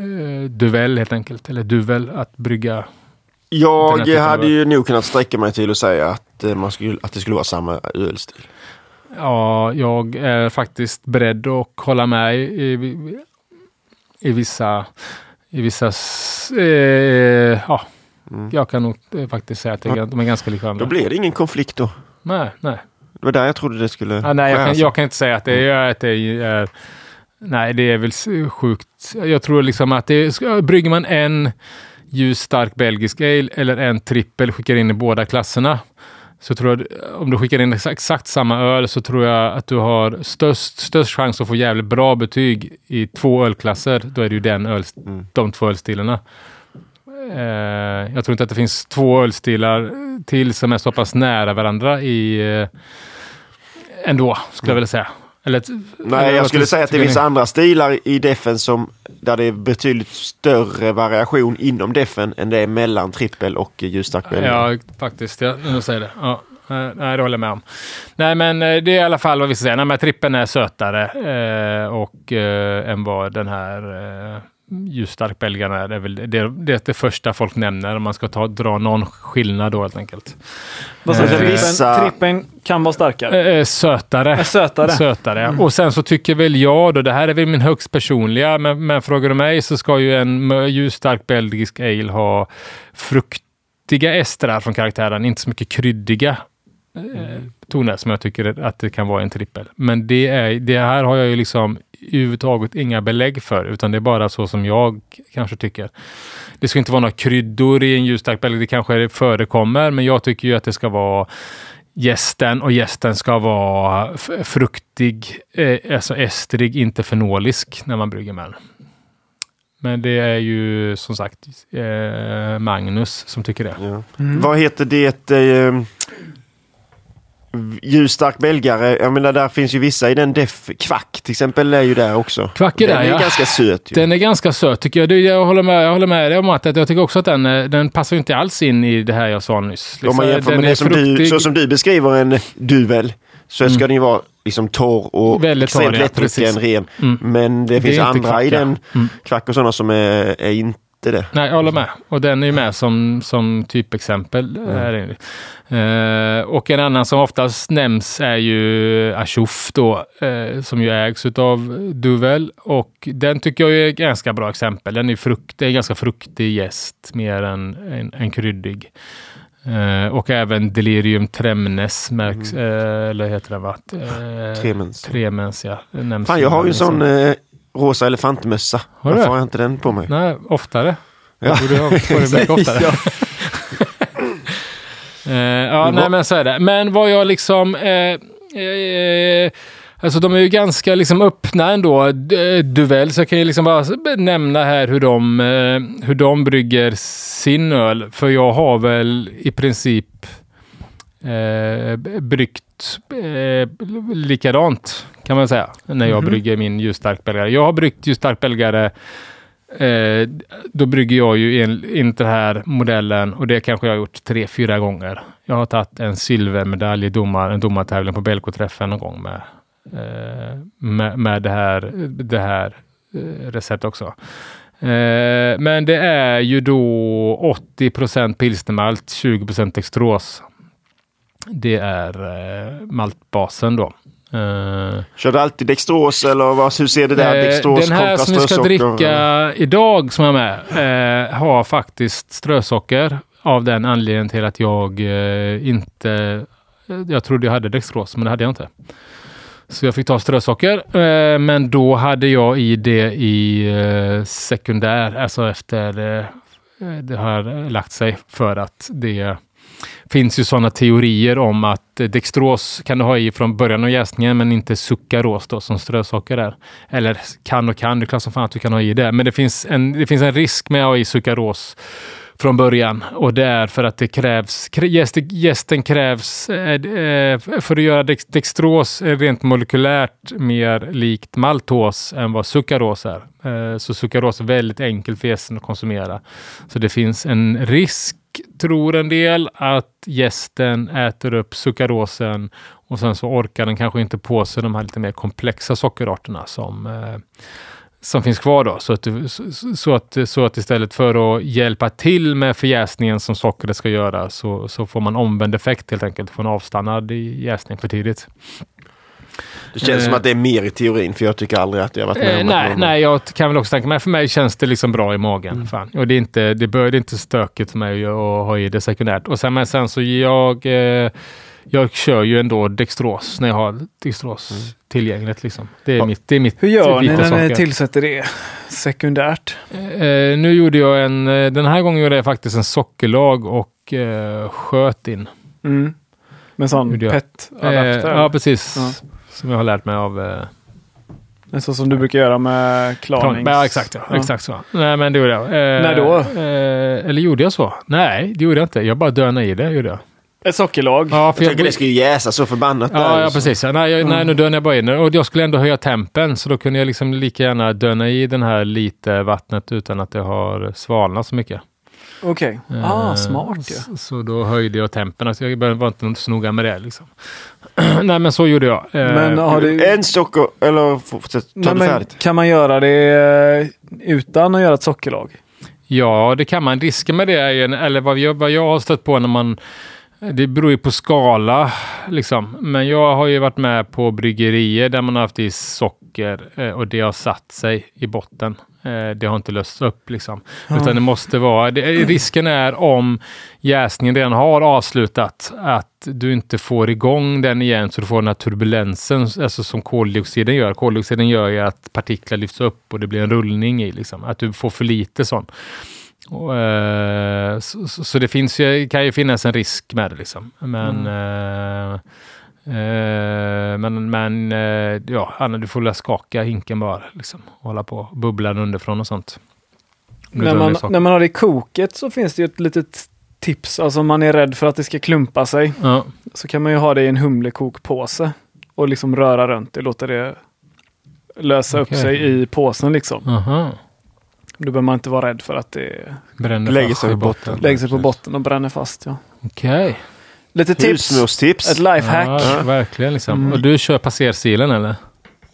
S3: eh, Duvel helt enkelt. Eller Duvel att brygga.
S1: Jag hade ju nog kunnat sträcka mig till att säga att, eh, man skulle, att det skulle vara samma ölstil.
S3: Ja, jag är faktiskt beredd att hålla med i, i, vissa... I vissa eh, ja,
S1: Mm.
S3: jag kan nog eh, faktiskt säga att är, de är ganska lika
S1: Då blir det ingen konflikt då.
S3: Nej, nej.
S1: Det var där jag trodde det skulle
S3: Ja, nej jag, kan,
S1: sig.
S3: jag kan inte säga att det är... Att det är nej, det är väl sjukt. Jag tror liksom att det brygger man en ljus stark belgisk ale eller en trippel skickar in i båda klasserna. Så tror jag, om du skickar in exakt, samma öl så tror jag att du har störst, störst chans att få jävligt bra betyg i två ölklasser. Då är det ju den öl,
S1: Mm.
S3: de två ölstilarna. Eh, jag tror inte att det finns två ölstilar till som är så pass nära varandra i eh, ändå, skulle jag vilja säga. Eller,
S1: Nej, jag skulle säga att det finns andra stilar i defen som där det är betydligt större variation inom defen än det är mellan trippel och ljusstark.
S3: Ja, faktiskt. Jag nu säger det. Ja. eh, Nej, det håller jag med om. Nej, men eh, det är i alla fall vad vi ska säga. Nej, men trippen är sötare eh, och, eh, än vad den här eh, ljusstark belgaren är. Det är väl det, det, är det första folk nämner om man ska ta, dra någon skillnad då helt enkelt.
S2: Vad?
S3: Eh,
S2: Trippen, trippen kan vara starkare.
S3: Eh, sötare.
S2: Är sötare.
S3: Sötare. ja. Och sen så tycker väl jag då, det här är väl min högst personliga, men, men frågar du mig så ska ju en ljusstark belgisk ale ha fruktiga estrar från karaktären, inte så mycket kryddiga eh, toner som jag tycker att det kan vara en trippel. Men det, är, det här har jag ju liksom överhuvudtaget inga belägg för, utan det är bara så som jag kanske tycker. Det ska inte vara några kryddor i en ljusstark belgisk, det kanske förekommer, men jag tycker ju att det ska vara gästen och gästen ska vara fruktig, eh, alltså estrig, inte fenolisk när man brygger med. Men det är ju som sagt eh, Magnus som tycker det.
S1: Ja.
S2: Mm.
S1: Vad heter det? Eh, ljusstark belgare. Jag menar där finns ju vissa i den def. Kvack till exempel är ju där också.
S3: Kvack är
S1: den
S3: där,
S1: är
S3: ja.
S1: ganska söt ju.
S3: Den är ganska söt tycker jag. Jag, håller med, jag håller med dig om att jag tycker också att den, eh, den passar inte alls in i det här jag sa nyss.
S1: Om man
S3: Liksom,
S1: jämför
S3: den
S1: med det som du, så som du beskriver en duvel så ska den ju vara liksom torr och
S3: Väldigt
S1: extremt
S3: ja,
S1: lättdrucken, ren.
S3: Mm.
S1: Men det,
S3: Det
S1: finns andra i
S3: kvack, ja.
S1: den,
S3: Mm.
S1: kvack och sådana som är, är inte det.
S3: Nej, jag håller med. Och den är ju med som, som typexempel. Det. Eh, och en annan som oftast nämns är ju Achouf då, eh, som ju ägs av Duvel. Och den tycker jag är ett ganska bra exempel. Den är, frukt, är en ganska fruktig gäst, mer än, än, än kryddig. Eh, och även Delirium Tremnes märks, eh, eller heter det va? Eh,
S1: Tremens.
S3: Tremens, ja. Nämns
S1: Fan, jag har ju en sån eh, rosa elefantmössa. Varför har jag inte den på mig?
S3: Nej, oftare.
S1: Ja.
S3: Jag borde ha det mycket oftare.
S2: Ja.
S3: Eh, ja,
S1: Men
S3: nej men så är det. Men vad jag liksom... Eh, eh, alltså de är ju ganska liksom öppna ändå. Duvel, så jag kan ju liksom bara nämna här hur de, eh, hur de brygger sin öl. För jag har väl i princip eh, bryggt eh, likadant kan man säga. När jag
S2: Mhm.
S3: brygger min ljusstark belgare. Jag har bryggt ljusstark belgare Eh, då brygger jag ju en, inte den här modellen och det kanske jag har gjort tre, fyra gånger. Jag har tagit en silvermedalj i domar, en domartävling på Belko-träffen någon gång med, eh, med, med det här, det här eh, receptet också. Eh, men det är ju då 80 procent pilsnermalt, 20 procent dextros. Det är eh, maltbasen då. Eh,
S1: Kör du alltid dextros eller vad, hur ser det där?
S3: Eh,
S1: Dextros
S3: Den här som vi ska dricka idag som jag är med eh, har faktiskt strösocker av den anledningen till att jag eh, inte... Jag trodde jag hade dextros, men det hade jag inte. Så jag fick ta strösocker, eh, men då hade jag i det i sekundär, alltså efter det har lagt sig för att det finns ju sådana teorier om att dextros kan du ha i från början av jäsningen men inte suckaros då som strösocker är. Eller kan och kan, det är klart som fan att du kan ha i det. Men det finns en, det finns en risk med att ha i suckaros från början och det är för att det krävs, krä- jäst, jästen krävs eh, eh, för att göra dex, dextros rent molekylärt mer likt maltos än vad suckaros är. Eh, så suckaros är väldigt enkelt för jästen att konsumera. Så det finns en risk, tror en del, att gästen äter upp suckarosen och sen så orkar den kanske inte på sig de här lite mer komplexa sockerarterna som eh, som finns kvar då. Så att, så, att, så att istället för att hjälpa till med förjäsningen som sockret ska göra så, så får man omvänd effekt helt enkelt. Får en avstannad jäsning för tidigt.
S1: Det känns som
S3: Eh.
S1: att det är mer i teorin för jag tycker aldrig att jag har varit med
S3: Eh,
S1: om att
S3: nej,
S1: någon-
S3: nej, jag kan väl också tänka mig, för mig känns det liksom bra i magen. Fan. Och det är, inte, det, bör, det är inte stökigt för mig att ha i det sekundärt. Och sen, men sen så jag, eh, jag kör ju ändå dextros när jag har dextros tillgängligt. Liksom. Det, är
S1: Ja.
S3: mitt, det är mitt
S2: Hur gör ni när ni tillsätter det sekundärt?
S3: Eh, nu gjorde jag en, eh, den här gången gjorde jag faktiskt en sockerlag och eh, sköt in.
S2: Mm. Med sån
S3: jag. Eh,
S2: PET-adapter?
S3: ja, precis.
S2: Ja.
S3: Som jag har lärt mig av eh,
S2: Så som du brukar göra med klarnings...
S3: Ja, exakt, ja.
S2: Ja.
S3: exakt så. Nej, men det gjorde jag. Eh,
S2: När då?
S3: Eh, eller gjorde jag så? Nej, det gjorde jag inte. Jag bara dönade i det. Gjorde jag.
S2: Ett sockerlag?
S3: Ja,
S1: Jag
S3: för jag,
S1: tänker det ju jäsa så förbannat där.
S3: Ja, ja
S1: Så-
S3: precis. Ja, nej, jag, nej, nu dönade jag bara in. Och jag skulle ändå höja tempen, så då kunde jag liksom lika gärna döna i den här lite vattnet utan att det har svalnat så mycket.
S2: Okej.
S3: Eh,
S2: Ah, smart ju.
S3: så, så då höjde jag tempen. Alltså jag var inte så noga med det. Liksom. nej, men så gjorde jag. Eh,
S2: Men har du...
S1: En socker, eller fortsätt, ta
S2: Nej,
S1: det
S2: men
S1: färdigt.
S2: kan man göra det eh, utan att göra ett sockerlag?
S3: Ja, det kan man. Risken med det är ju, eller vad jag, vad jag har stött på när man det beror ju på skala, liksom. Men jag har ju varit med på bryggerier där man har haft i socker och det har satt sig i botten. Eh, det har inte lösts upp liksom. Utan det måste vara, det, risken är om jäsningen redan har avslutat att du inte får igång den igen så du får den här turbulensen alltså som koldioxiden gör. Koldioxiden gör ju att partiklar lyfts upp och det blir en rullning i liksom. Att du får för lite sån. Och, eh, så, så, det finns ju, kan ju finnas en risk med det. Liksom. Men, eh, eh, men, men eh, ja, Anna, du får väl skaka hinken bara. Liksom, och hålla på och bubbla den underifrån och sånt.
S2: När man, när man har det i koket så finns det ju ett litet tips. Alltså om man är rädd för att det ska klumpa sig
S3: Ja,
S2: så kan man ju ha det i en humlekokpåse och liksom röra runt det. Låta det lösa
S3: Okej.
S2: upp sig i påsen liksom.
S3: aha.
S2: Då behöver man inte vara rädd för att det
S3: Bränner
S1: Lägger sig
S3: i
S1: botten.
S2: lägger sig på botten och bränner fast. Ja.
S3: Okej.
S2: Lite tips.
S1: Husmorstips.
S2: Ett lifehack.
S3: Ja, verkligen liksom.
S2: Mm.
S3: Och du kör passersilen eller?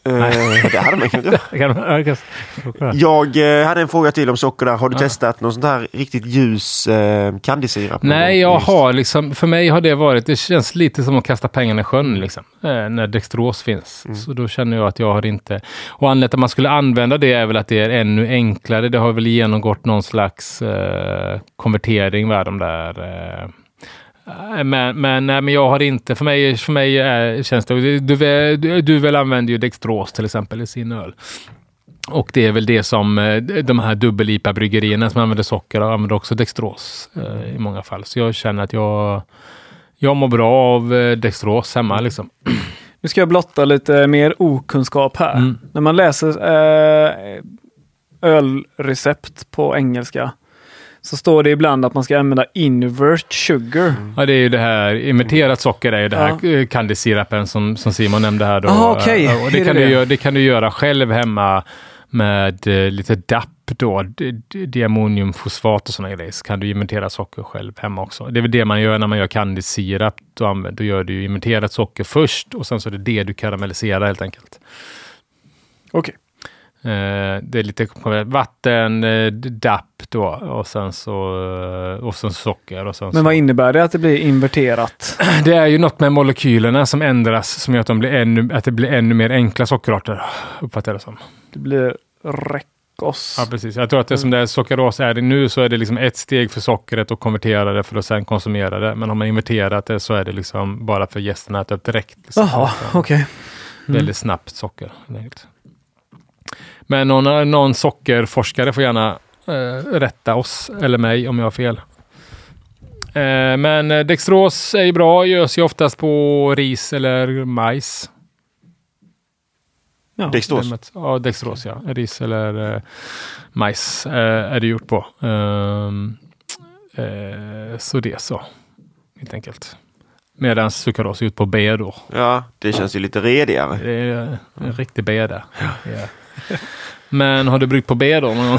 S1: Eh, det hade man kunnat göra. Jag eh, hade en fråga till om socker där. Har du
S3: Ja.
S1: testat någon sån där riktigt ljus eh, kandisirap?
S3: Nej, jag
S1: Just.
S3: har liksom, för mig har det varit, det känns lite som att kasta pengarna i sjön liksom, eh, när dextros finns. Så då känner jag att jag har inte, och anledningen till att man skulle använda det är väl att det är ännu enklare. Det har väl genomgått någon slags eh, konvertering med de där eh, men, men, men jag har inte, för mig, för mig är, känns det, du, du, du väl använder ju dextros till exempel i sin öl. Och det är väl det som eh, de här dubbel-IPA-bryggerierna som använder socker använder också dextros eh, i många fall. Så jag känner att jag, jag mår bra av eh, dextros hemma liksom.
S2: Nu ska jag blotta lite mer okunskap här.
S3: Mm.
S2: När man läser eh, ölrecept på engelska så står det ibland att man ska använda invert sugar.
S3: Ja, det är ju det här, inverterat socker är ju det här ja. kandisirapen som, som Simon nämnde här. Då.
S2: Ah, okay.
S3: och det, kan det? Du göra, det kan du göra själv hemma med eh, lite DAP då, diammoniumfosfat och sådana grejer, så kan du inventera socker själv hemma också. Det är väl det man gör när man gör kandisirap. Då, då gör du inventerat socker först och sen så är det det du karamelliserar helt enkelt.
S2: Okej. Okay.
S3: Eh, det är lite vatten, eh, Då och sen så eh, och sen socker. Och sen
S2: Men vad innebär det att det blir inverterat?
S3: Det är ju något med molekylerna som ändras som gör att, de blir ännu, att det blir ännu mer enkla sockerarter. Uppfattar jag det som.
S2: Det blir räckos.
S3: Ja, precis. Jag tror att det som det är sockeros är det nu så är det liksom ett steg för sockret att konvertera det för att sen konsumera det. Men om man inverterat det så är det liksom bara för gästerna att äta upp direkt. Liksom.
S2: Jaha, okej. Okay.
S3: Mm. Väldigt snabbt socker. Men någon, någon sockerforskare får gärna rätta oss eller mig om jag har fel. Eh, men dextros är ju bra, görs ju oftast på ris eller majs.
S1: Ja, dextros?
S3: Ja, dextros ja. Ris eller eh, majs eh, är det gjort på. Ehm, eh, så det är så, helt enkelt. Medan sukralos är gjort på B då.
S1: Ja, det känns ju lite redigare.
S3: Det är en riktig B där. Ja. Men har du bryggt på B då någon gång?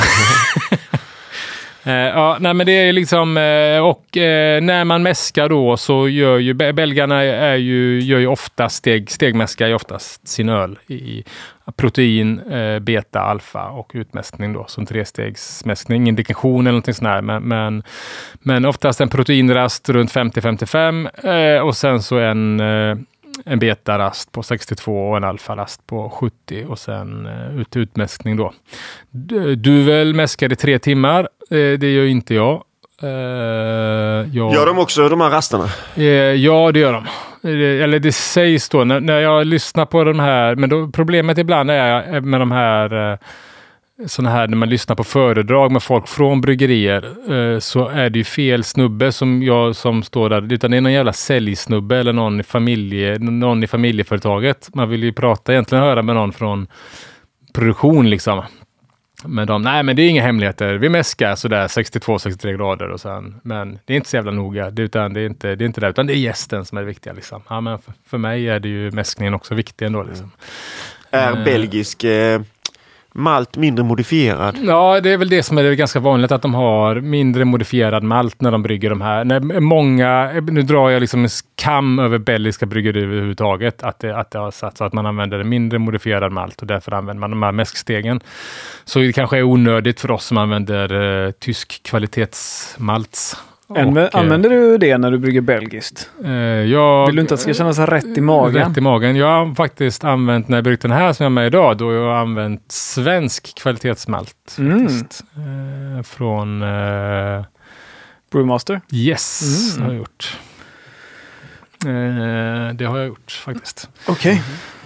S3: Uh, ja, nej men det är liksom, uh, och uh, när man mäskar då så gör ju belgarna är ju, gör ju oftast steg, stegmäskar ju oftast sin öl i protein, beta, alfa och utmäskning då som trestegsmäskning. Indikation eller någonting sånt här. Men, men, men oftast en proteinrast runt 50-55 och sen så en en betarast på 62 och en alfarast på 70 och sen uh, ut utmäskning då. Du, du väl mäskar i tre timmar. Uh, det gör inte jag. Uh,
S1: jag. Gör de också de här rasterna?
S3: Uh, ja, det gör de. Eller det sägs då när, när jag lyssnar på de här, men då, problemet ibland är med de här sådana här när man lyssnar på föredrag med folk från bryggerier eh, så är det ju fel snubbe som jag som står där. Utan det är någon jävla säljsnubbe eller någon i, familje, någon i familjeföretaget. Man vill ju prata egentligen höra med någon från produktion liksom. Men de, nej men det är inga hemligheter. Vi mäskar sådär 62-63 grader och sen, men det är inte så jävla noga. Det, utan det är inte det, är inte det utan det är gästen som är det viktiga liksom. Ja, men för, för mig är det ju mäskningen också viktig ändå liksom.
S1: Är uh, belgisk eh malt mindre modifierad?
S3: Ja, det är väl det som är ganska vanligt att de har mindre modifierad malt när de brygger de här. När många, nu drar jag liksom en skam över belgiska bryggerier överhuvudtaget, att det, att det har satt så att man använder mindre modifierad malt och därför använder man de här mäskstegen. Så det kanske är onödigt för oss som använder eh, tysk kvalitetsmalts
S2: och, eh, använder du det när du brygger belgiskt?
S3: Eh, jag,
S2: Vill du inte att det ska kännas rätt i magen?
S3: Rätt i magen. Jag har faktiskt använt, när jag bryggt den här som jag har med idag, då har jag använt svensk kvalitetsmalt. Mm. Eh, från... Eh,
S2: Brewmaster?
S3: Yes, mm. har jag gjort. Eh, det har jag gjort faktiskt.
S2: Okej. Okay.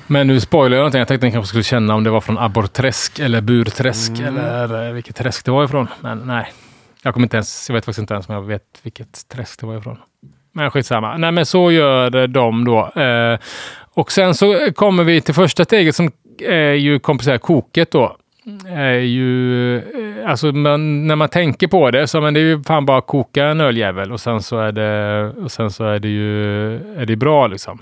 S3: Men nu spoilar jag någonting. Jag tänkte att ni kanske skulle känna om det var från abborrträsk eller burträsk mm. eller eh, vilket träsk det var ifrån. Men nej, jag kommer inte ens, jag vet faktiskt inte ens om jag vet vilket träsk det var ifrån. Men skitsamma. Nej, men så gör de då. Eh, och sen så kommer vi till första steget som är ju komplicerar koket då. Är ju, eh, alltså man, när man tänker på det så men det är ju fan bara att koka en öljävel och sen så är det, och sen så är det ju är det bra liksom.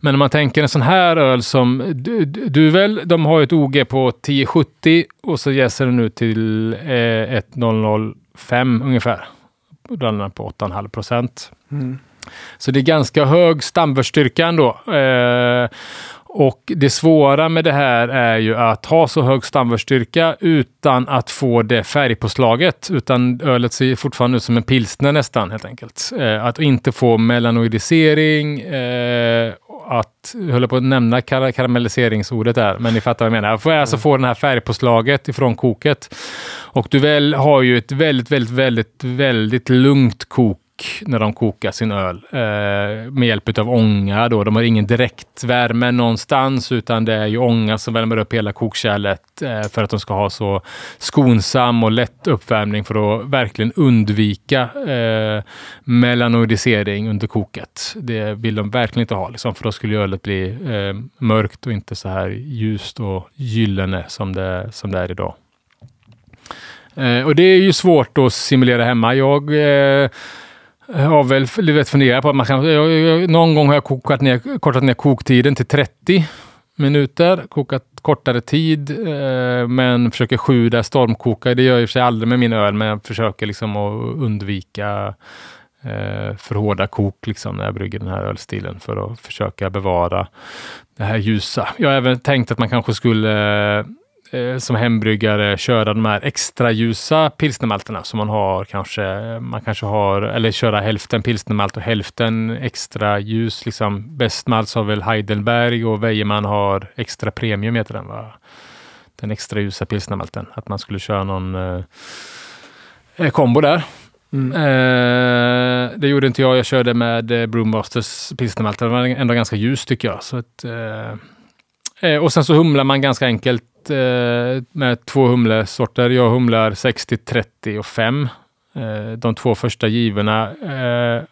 S3: Men om man tänker en sån här öl som du, Duvel, de har ju ett OG på 1070 och så jäser den ut till eh, 100 5 ungefär. Den på 8,5 procent. Mm. Så det är ganska hög stamvärdsstyrka ändå. Eh, och det svåra med det här är ju att ha så hög stamvärdsstyrka utan att få det färgpåslaget. Utan ölet ser fortfarande ut som en pilsner nästan helt enkelt. Eh, att inte få melanoidisering, eh, att, jag höll på att nämna kar karamelliseringsordet där, men ni fattar vad jag menar. Jag får alltså mm. få den här färgpåslaget ifrån koket. Och du väl har ju ett väldigt, väldigt, väldigt, väldigt lugnt kok när de kokar sin öl eh, med hjälp av ånga. Då. De har ingen direktvärme någonstans utan det är ju ånga som värmer upp hela kokkärlet eh, för att de ska ha så skonsam och lätt uppvärmning för att verkligen undvika eh, melanoidisering under koket. Det vill de verkligen inte ha, liksom, för då skulle ölet bli eh, mörkt och inte så här ljust och gyllene som det, som det är idag. Eh, och det är ju svårt att simulera hemma. Jag eh, har väl lite funderat på att man kan... Jag, jag, någon gång har jag kokat ner, kortat ner koktiden till 30 minuter, kokat kortare tid, eh, men försöker sjuda stormkoka. Det gör jag i och för sig aldrig med min öl, men jag försöker liksom att undvika eh, för hårda kok liksom, när jag brygger den här ölstilen för att försöka bevara det här ljusa. Jag har även tänkt att man kanske skulle eh, som hembryggare köra de här extra ljusa pilsnermalterna som man har kanske. Man kanske har, eller köra hälften pilsnermalt och hälften extra ljus. Liksom. Bestmalt har väl Heidelberg och Wejermann har extra premium heter den va? Den extra ljusa pilsnermalten. Att man skulle köra någon eh, eh kombo där. Mm. Eh, det gjorde inte jag. Jag körde med eh, Brewmasters pilsnermalt. Den var ändå ganska ljus tycker jag. Så att, eh, eh och sen så humlar man ganska enkelt eh, Eh, med två humlesorter. Jag humlar 60, 30 och 5. Eh, de två första givorna eh,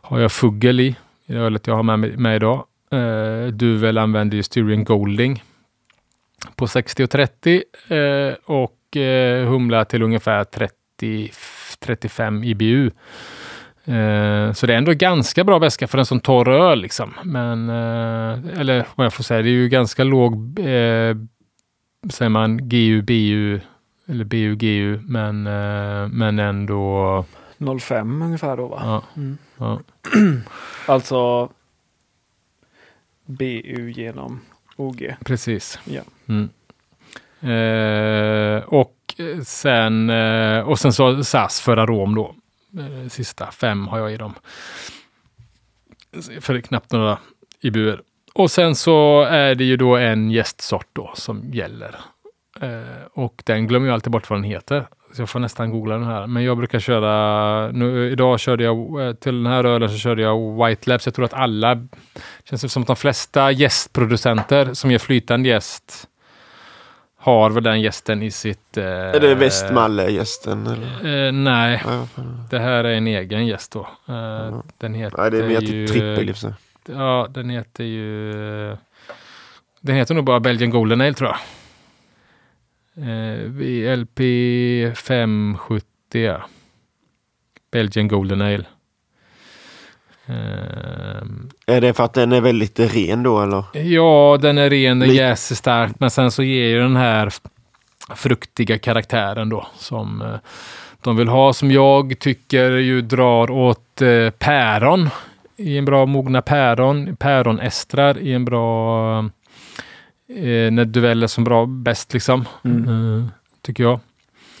S3: har jag fuggel i, i ölet jag har med mig idag. Eh, Duvel använder ju Styrian Golding på 60 och 30 eh, och eh, humla till ungefär 30, 35 IBU. Eh, så det är ändå ganska bra väska för en sån torr öl. Liksom. Men, eh, eller vad jag får säga, det är ju ganska låg eh, säger man GU, BU eller BU, GU, men, eh, men ändå
S2: 05 ungefär då va?
S3: Ja. Mm. ja.
S2: alltså BU genom OG.
S3: Precis.
S2: Ja.
S3: Mm. Eh, och sen eh, och sen så SAS för arom då. Eh, sista fem har jag i dem. För knappt några i buer. Och sen så är det ju då en gästsort då som gäller. Eh, och den glömmer jag alltid bort vad den heter. Så jag får nästan googla den här. Men jag brukar köra, nu, idag körde jag, eh, till den här ölen så körde jag White Labs. Jag tror att alla, känns som att de flesta gästproducenter som gör flytande gäst har väl den gästen i sitt... Eh,
S1: är det Västmalle-gästen?
S3: Eh, nej, det här är en egen gäst då. Eh, den heter
S1: Nej, det är
S3: ju,
S1: trippel i
S3: Ja, den heter ju... Den heter nog bara Belgian Golden Ale tror jag. Eh, VLP 570. Belgian Golden Ale.
S1: Eh, är det för att den är väldigt ren då eller?
S3: Ja, den är ren, den jäser starkt, men sen så ger ju den här fruktiga karaktären då som eh, de vill ha, som jag tycker ju drar åt eh, päron i en bra mogna päron, päronestrar i en bra eh, när duell är som bra bäst liksom. Mm. Uh, tycker jag.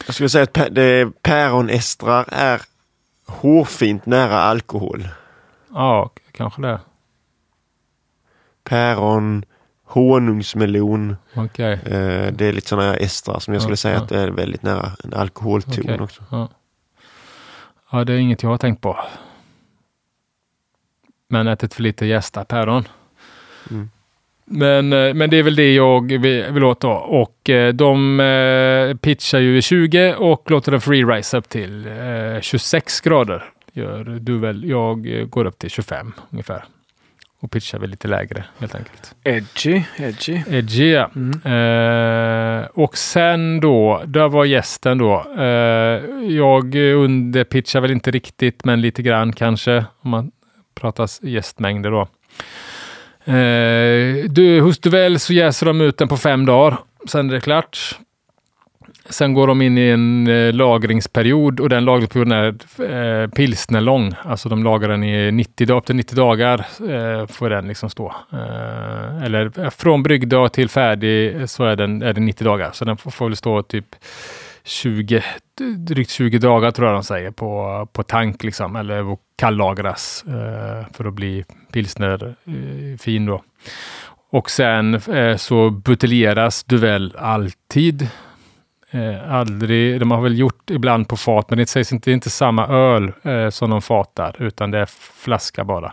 S1: Jag skulle säga att päronestrar är hårfint nära alkohol.
S3: Ja, kanske det.
S1: Päron, honungsmelon.
S3: Okay.
S1: Eh, det är lite sådana estrar som jag skulle ja, säga ja. att det är väldigt nära en alkoholton okay. också.
S3: Ja. ja, det är inget jag har tänkt på. Men ätit för lite gästa päron. Mm. Men, eh, men det är väl det jag vill, vill åt då. Och eh, de eh, pitchar ju 20 och låter den free-rise upp till 26 grader. Gör du väl. Jag går upp till 25 ungefär. Och pitchar väl lite lägre helt enkelt.
S2: Edgy, edgy.
S3: Edgy ja. Mm. Eh, och sen då, där var gästen då. Eh, jag underpitchar väl inte riktigt, men lite grann kanske. Om man Pratas gästmängder då. Eh, du, hos Duvel så jäser de ut den på fem dagar. Sen är det klart. Sen går de in i en eh, lagringsperiod och den lagringsperioden är eh, pilsnerlång. Alltså de lagrar den i 90, upp till 90 dagar eh, får den liksom stå. Eh, eller eh, från bryggdag till färdig så är, den, är det 90 dagar. Så den får, får väl stå typ 20, drygt 20 dagar tror jag de säger på, på tank liksom, eller kallagras eh, för att bli pilsner eh, fin då. Och sen eh, så buteljeras Duvel alltid Eh, aldrig, de har väl gjort ibland på fat, men det sägs inte, det är inte samma öl eh, som de fatar, utan det är flaska bara.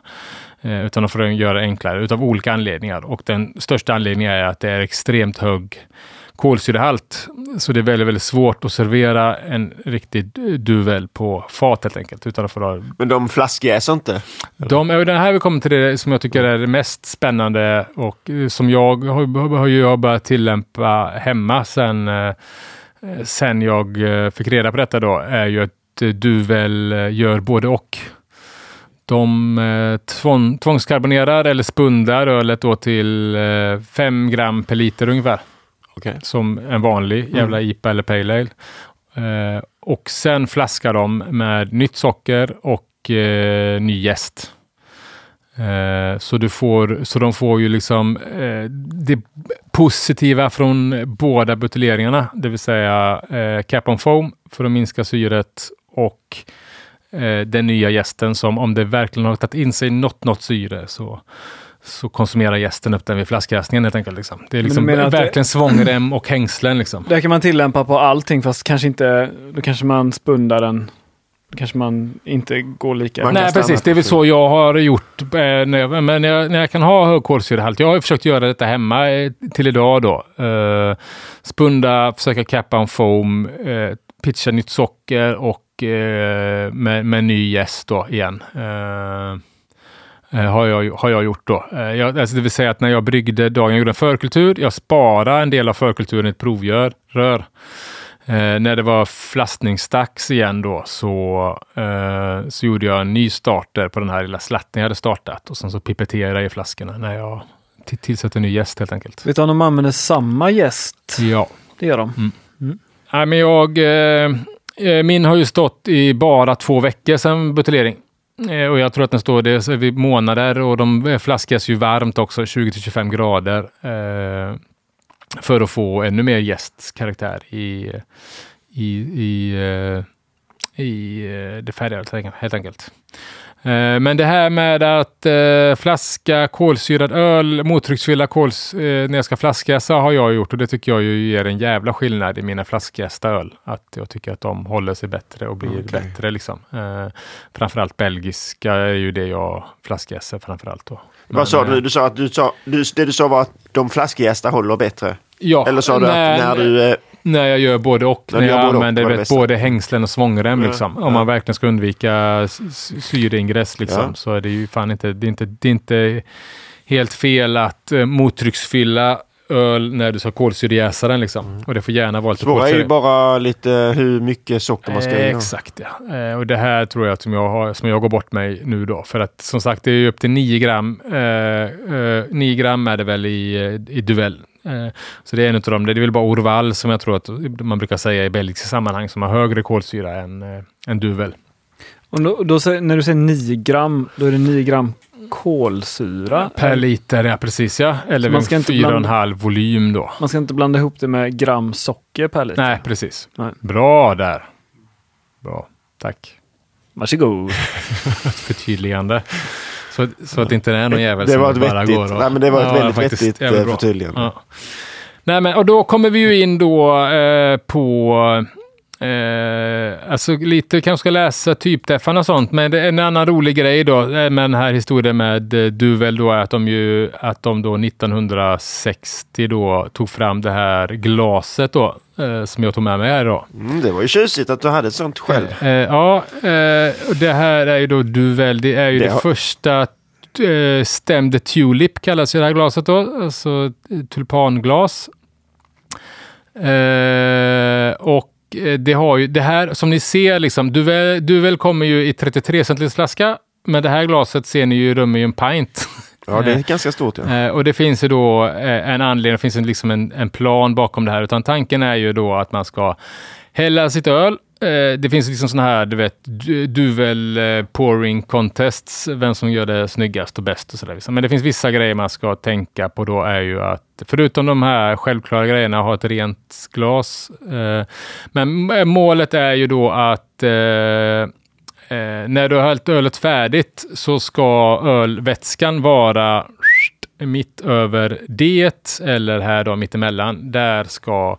S3: Eh, utan de får göra det enklare utav olika anledningar. Och den största anledningen är att det är extremt hög kolsyrehalt. Så det är väldigt, väldigt svårt att servera en riktig duvel på fat helt enkelt. Utan att få.
S1: Men de flaskjäser inte?
S3: De, den här vi kommer till det som jag tycker är det mest spännande och som jag har, börjat tillämpa hemma sen, eh, sen jag eh, fick reda på detta då, är ju att duvel gör både och. De eh, tvång, tvångskarbonerar eller spundar ölet då till eh, 5 gram per liter ungefär.
S1: Okay.
S3: Som en vanlig mm. jävla mm. IPA eller Pale Ale. Eh, och sen flaskar de med nytt socker och eh, ny jäst. Eh, så, du får, så de får ju liksom eh, det positiva från båda buteljeringarna, det vill säga eh, cap on foam för att minska syret och eh, den nya gästen som om det verkligen har tagit in sig något, något syre så så konsumerar gästen upp den vid flaskjäsningen helt enkelt. Liksom. Det är liksom verkligen det... svångrem och hängslen. Liksom.
S2: Det kan man tillämpa på allting fast kanske inte, då kanske man spundar den då kanske man inte går lika... Man
S3: Nej, precis. Det är väl så jag har gjort. Eh, när, jag, men när, jag, när jag kan ha hög kolsyrehalt. Jag har försökt göra detta hemma eh, till idag då. Uh, spunda, försöka cappa en foam, uh, pitcha nytt socker och uh, med, med ny gäst då igen. Uh, har jag, har jag gjort då. Jag, alltså det vill säga att när jag bryggde dagen, jag gjorde en förkultur, jag sparade en del av förkulturen i ett provrör. Rör. Eh, när det var flastningsdags igen då så, eh, så gjorde jag en ny starter på den här lilla slatten jag hade startat och sen så pipetterade jag i flaskorna när jag tillsätter en ny gäst helt enkelt.
S2: Vet du om de använder samma gäst?
S3: Ja.
S2: Det gör de.
S3: Mm. Mm. Nej, men jag, eh, eh min har ju stått i bara två veckor sedan buteljering. Eh, och jag tror att den står det vid månader och de eh, flaskas ju varmt också, 20 25 grader. Eh, för att få ännu mer gästkaraktär i, i, i, eh, i eh, det färdiga helt enkelt. Eh, men det här med att eh, flaska kolsyrad öl, mottrycksfylla kols, eh, när jag ska flaskjäsa har jag gjort och det tycker jag ju ger en jävla skillnad i mina flaskjästa öl. Att jag tycker att de håller sig bättre och blir okay. bättre liksom. Framförallt belgiska är ju det jag flaskjäser framförallt då.
S1: Vad sa du? Du sa att du sa, det du sa var att de flaskjästa håller bättre?
S3: Ja.
S1: Eller sa du att när du... Eh,
S3: när jag gör både och. När, när jag använder vet, både hängslen och svångrem. Ja, liksom. Om man verkligen ska undvika syreingress liksom, så är det ju fan inte, det är inte, det är inte helt fel att eh, mottrycksfylla öl när du ska kolsyrejäsa den. Liksom. Mm. Och det får gärna vara lite
S1: Svåra är ju bara lite hur mycket socker man ska
S3: eh, Exakt ja. Eh, och det här tror jag som jag, har, som jag går bort mig nu då. För att som sagt det är upp till 9 gram. Eh, eh, 9 gram är det väl i, eh, i duell. Eh, så det är en av dem. Det är väl bara Orval som jag tror att man brukar säga i belgiska sammanhang som har högre kolsyra än, än duvel.
S2: Och då, då, när du säger 9 gram, då är det 9 gram kolsyra.
S3: Per liter, ja precis ja. Eller man ska inte 4,5 volym då.
S2: Man ska inte blanda ihop det med gram socker per liter.
S3: Nej, precis. Nej. Bra där. Bra, tack.
S2: Varsågod.
S3: Förtydligande. Så, så att det inte är någon jävel
S1: det
S3: som
S1: bara vettigt, går och... Nej, men det var ett ja, väldigt faktiskt, vettigt eh, förtydligande. Ja.
S3: Nej, men, och då kommer vi ju in då eh, på Eh, alltså lite kanske läsa typträffarna och sånt, men det är en annan rolig grej då eh, med den här historien med eh, Duvel då att de ju att de då 1960 då tog fram det här glaset då eh, som jag tog med mig här då.
S1: Mm, det var ju tjusigt att du hade sånt själv.
S3: Eh, ja, eh, och det här är ju då Duvel. Det är ju det, det första eh, stämde Tulip kallas ju det här glaset då, alltså tulpanglas. Eh, och det har ju det här som ni ser, liksom, Duvel, Duvel kommer ju i 33 centiliters flaska. Men det här glaset ser ni ju rymmer ju en pint.
S1: Ja, det är ganska stort. Ja.
S3: Eh, och det finns ju då eh, en anledning, det finns liksom en, en plan bakom det här. Utan tanken är ju då att man ska hälla sitt öl Eh, det finns liksom sådana här, du vet, duvel eh, pouring contests, vem som gör det snyggast och bäst och sådär. Liksom. Men det finns vissa grejer man ska tänka på då är ju att, förutom de här självklara grejerna, ha ett rent glas. Eh, men eh, målet är ju då att eh, eh, när du har hällt ölet färdigt så ska ölvätskan vara mitt över det eller här då mittemellan. Där ska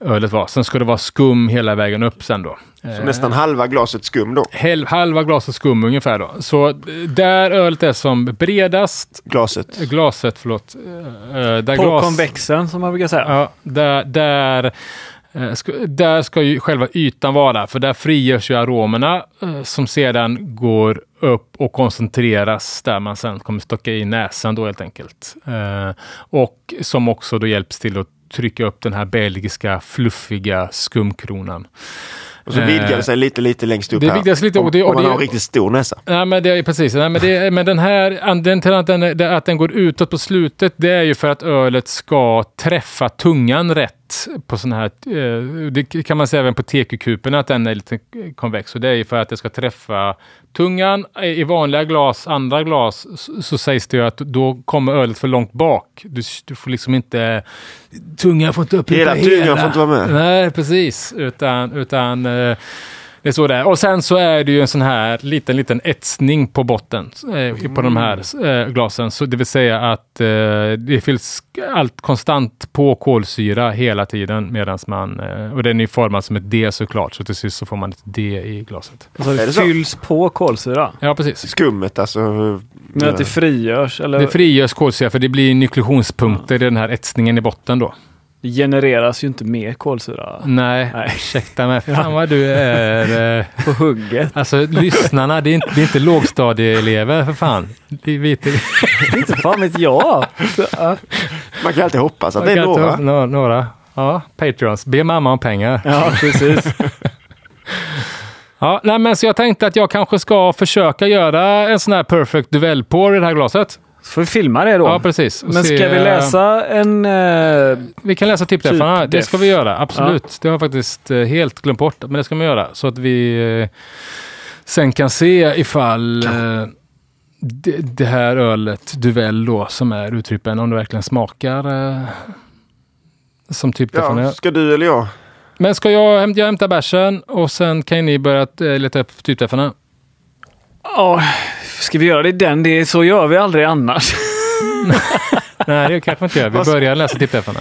S3: ölet var. Sen ska det vara skum hela vägen upp sen då.
S1: Så
S3: Eh,
S1: nästan halva glaset skum då.
S3: Halva glaset skum ungefär då. Så eh, där ölet är som bredast,
S1: Glaset.
S3: glaset, förlåt. eh, eh, där
S2: På
S3: glas,
S2: konvexen som man brukar säga.
S3: Ja, där, där, eh, ska, där ska ju själva ytan vara, för där frigörs ju aromerna eh, som sedan går upp och koncentreras där man sen kommer stocka i näsan då helt enkelt. Eh, Och som också då hjälps till att trycka upp den här belgiska fluffiga skumkronan.
S1: Och så vidgar det sig lite, lite längst upp
S3: Det
S1: här.
S3: vidgas lite, och det- och
S1: om man
S3: det-
S1: har en riktigt stor näsa.
S3: Nej, men det är precis. Nej, men, det, men den här anledningen till att den, att den går utåt på slutet, det är ju för att ölet ska träffa tungan rätt på sån här, eh, det kan man säga även på tekekuperna att den är lite konvex. Och det är ju för att det ska träffa tungan. I vanliga glas, andra glas, så, så sägs det ju att då kommer ölet för långt bak. Du, du får liksom inte, tungan får inte upprepa
S1: Hela tungan får inte vara med.
S3: Nej, precis. Utan, utan eh, det är så det är. Och sen så är det ju en sån här liten, liten etsning på botten eh, på de här eh, glasen. Så det vill säga att eh, det fylls allt konstant på kolsyra hela tiden medan man, eh, och den är formad som ett D såklart, så till sist så får man ett D i glaset.
S2: Alltså det
S1: det så?
S2: fylls på kolsyra.
S3: Ja, precis.
S1: Skummet alltså.
S2: Men att det frigörs eller
S3: Det frigörs kolsyra för det blir nukleationspunkter i den här etsningen i botten då.
S2: Det genereras ju inte mer kolsyra
S3: Nej,
S2: Nej.
S3: ursäkta mig. Fan vad du är... Eh,
S2: på hugget.
S3: Alltså lyssnarna, det är inte, det är inte lågstadieelever för fan. Det vet
S2: inte fan vet jag. Ja.
S1: Man kan alltid hoppas att det är några.
S3: några. några. Ja, Patreons. Be mamma om pengar.
S2: Ja, precis.
S3: Ja, nej, men så jag tänkte att jag kanske ska försöka göra en sån här perfect duell på det här glaset.
S2: Så får vi filma det då.
S3: Ja, precis. Och
S2: Men
S3: se-
S2: ska vi läsa en... Eh,
S3: Vi kan läsa tipträffarna.
S2: Typ
S3: det ska vi göra, absolut.
S2: Ja.
S3: Det har jag faktiskt eh, helt glömt bort, men det ska man göra. Så att vi eh, sen kan se ifall eh, det, det här ölet, Duvel då, som är uttryppen, om det verkligen smakar eh, som tipträffarna
S1: Ja, ska du eller jag?
S3: Men ska jag, häm- jag hämta bärsen och sen kan ni börja eh, leta upp typträffarna.
S2: Ja, ska vi göra det i den? Det är, så gör vi aldrig annars.
S3: Nej, det kanske vi inte gör. Vi börjar läsa typträffarna.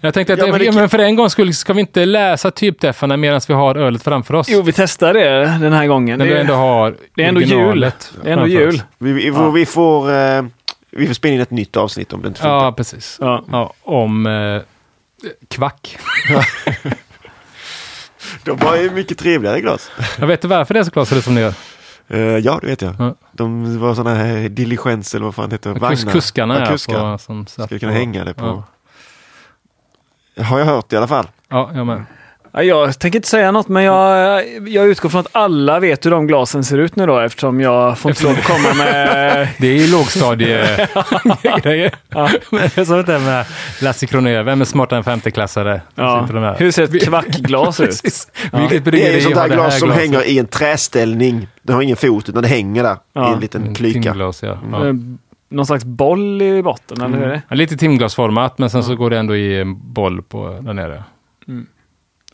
S3: Jag tänkte att
S1: Ja, men det
S3: men, för en gång skulle ska vi inte läsa typträffarna medan vi har ölet framför oss.
S2: Jo, vi testar det den här gången.
S3: När
S2: Det
S3: vi ändå har
S2: det är ändå jul. Det är ändå jul.
S1: Vi, vi, får, vi, får, eh, vi får spela in ett nytt avsnitt om det inte funkar.
S3: Ja, precis.
S2: Ja.
S3: Ja, om eh, kvack.
S1: De var ju mycket trevligare glas.
S3: Jag vet inte varför det är så ut som det gör.
S1: Eh, ja, det vet jag.
S3: Ja.
S1: De var sådana här diligens eller vad fan det heter.
S3: Kus,
S1: Vagnar.
S3: kuskarna
S1: ja, kuskar.
S3: på, som
S1: Skulle kunna
S3: på-
S1: hänga det på.
S3: Ja.
S1: Har jag hört i alla fall.
S3: Ja, jag med.
S2: Ja, jag tänker inte säga något, men jag, jag utgår från att alla vet hur de glasen ser ut nu då, eftersom jag får inte lov att komma med...
S3: Det är ju lågstadiegrejer.
S2: Ja.
S3: Men som det där med Lasse Kronér. Vem är smartare än femteklassare?
S2: Ja. Hur ser ett kvackglas ut? Ja.
S3: Vilket
S1: Det är ju sånt där glas som
S3: glaset?
S1: hänger i en träställning. Det har ingen fot utan det hänger där
S2: Ja.
S1: i en liten
S3: Mm,
S1: klyka.
S3: Timglas, ja. ja.
S2: Eh, Någon slags boll i botten, eller hur är det?
S3: Ja, Lite timglasformat, men sen så går det ändå i en boll på där nere.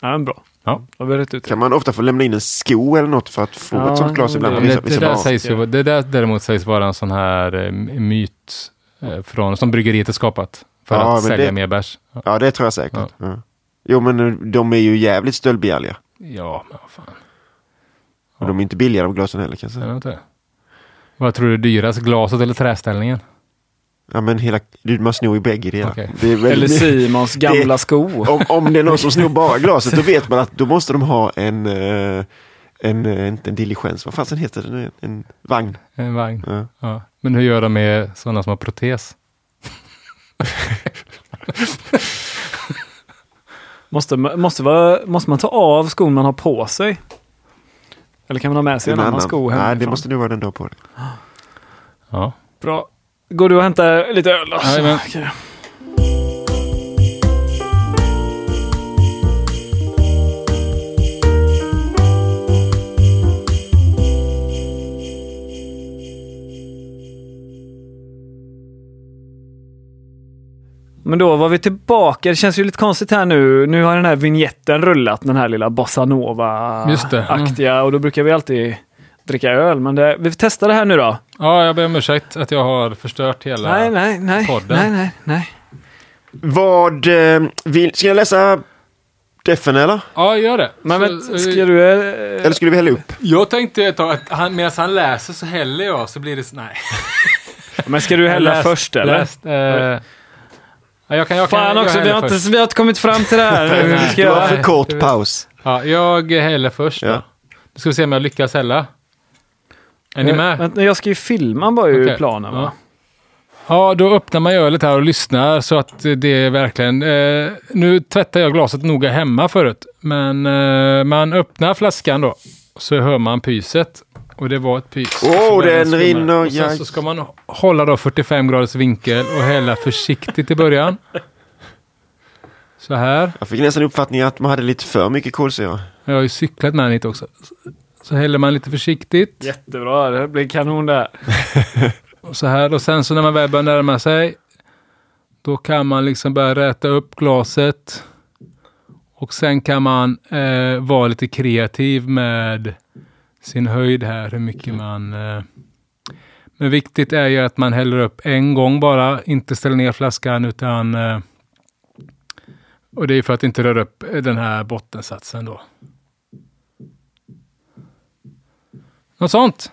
S2: Ja, men bra.
S3: Ja.
S2: Har vi rätt ut det.
S1: Kan man ofta få lämna in en sko eller något för att få
S2: Ja,
S1: ett sånt glas ibland?
S2: det-
S1: på vissa,
S3: Det,
S1: vissa
S3: där sägs ju, det där däremot sägs vara en sån här eh, myt eh, från, som bryggeriet är skapat. För
S1: Ja,
S3: att sälja
S1: det-
S3: mer bärs. Ja,
S1: Ja, det tror jag säkert. Ja. Jo, men eh, de är ju jävligt stöldbegärliga.
S3: ja men vad fan.
S1: Och de är inte billiga de glasen heller kan jag
S3: inte? Vad tror du är dyrast? Glaset eller träställningen?
S1: Ja, men hela, man snor ju bägge delar. Det är
S2: Eller
S1: väldigt,
S2: Simons gamla sko.
S1: om, om det är någon som snor bara glaset då vet man att då måste de ha en, eh, en, eh, inte en diligens, vad fasen heter det nu? En vagn.
S3: En vagn.
S1: Ja.
S3: Ja. Men hur gör de med sådana som har protes?
S2: Måste, måste, vara, måste man ta av skon man har på sig? Eller kan man ha med sig en, annan, sko
S1: Nej, det
S2: hemifrån?
S1: måste nu vara den du har på dig.
S3: Ja.
S2: Bra. Går du och hämtar lite öl?
S3: Jajamän.
S2: Okej. Men då var vi tillbaka. Det känns ju lite konstigt här nu. Nu har den här vignetten rullat, den här lilla bossa
S3: Just det. Mm.
S2: Och då brukar vi alltid dricka öl. Men det, vi testar det här nu då.
S3: ja, jag ber om ursäkt att jag har förstört hela...
S2: Nej, nej, nej.
S3: podden.
S2: Nej, nej, nej.
S1: Vad, eh, vill, ska jag läsa Defen eller?
S3: Ja, gör det.
S2: Men,
S3: Så,
S2: men
S3: eh,
S2: ska du... eh,
S1: Eller skulle vi hälla upp?
S3: Jag tänkte ett tag att han, medan han läser så häller jag så blir det... så- Nej.
S2: Men ska du hälla
S3: Läst-
S2: först eller?
S3: Läst, eh, ja, jag kan, jag kan,
S2: Fan
S3: jag
S2: också, vi
S3: häller
S2: har, inte, vi har inte kommit fram till det här. vi
S1: Det var för kort paus.
S3: Ja, jag häller först då.
S1: Ja.
S3: Nu ska vi se om jag lyckas hälla. Är ni med?
S2: Vänta, jag ska ju filma bara ur
S3: Okej.
S2: planen va?
S3: Ja. Ja, då öppnar man ölet här och lyssnar så att det är verkligen... Eh, nu tvättar jag glaset noga hemma förut, men eh, man öppnar flaskan då så hör man pyset. Och det var ett pys.
S1: Åh,
S3: Så
S1: den rinner,
S3: Och sen så ska man hålla då 45 graders vinkel och hälla försiktigt i början. Så här.
S1: Jag fick nästan uppfattningen att man hade lite för mycket kolsyra.
S3: Jag har ju cyklat med den hit också. Så häller man lite försiktigt.
S2: Jättebra, det blir kanon där.
S3: Och så här. Och sen så när man väl börjar närma sig. Då kan man liksom börja räta upp glaset. Och sen kan man eh, vara lite kreativ med sin höjd här. Hur mycket man... Eh, men viktigt är ju att man häller upp en gång bara. Inte ställer ner flaskan utan... Eh, och det är för att inte röra upp den här bottensatsen då. Något sånt.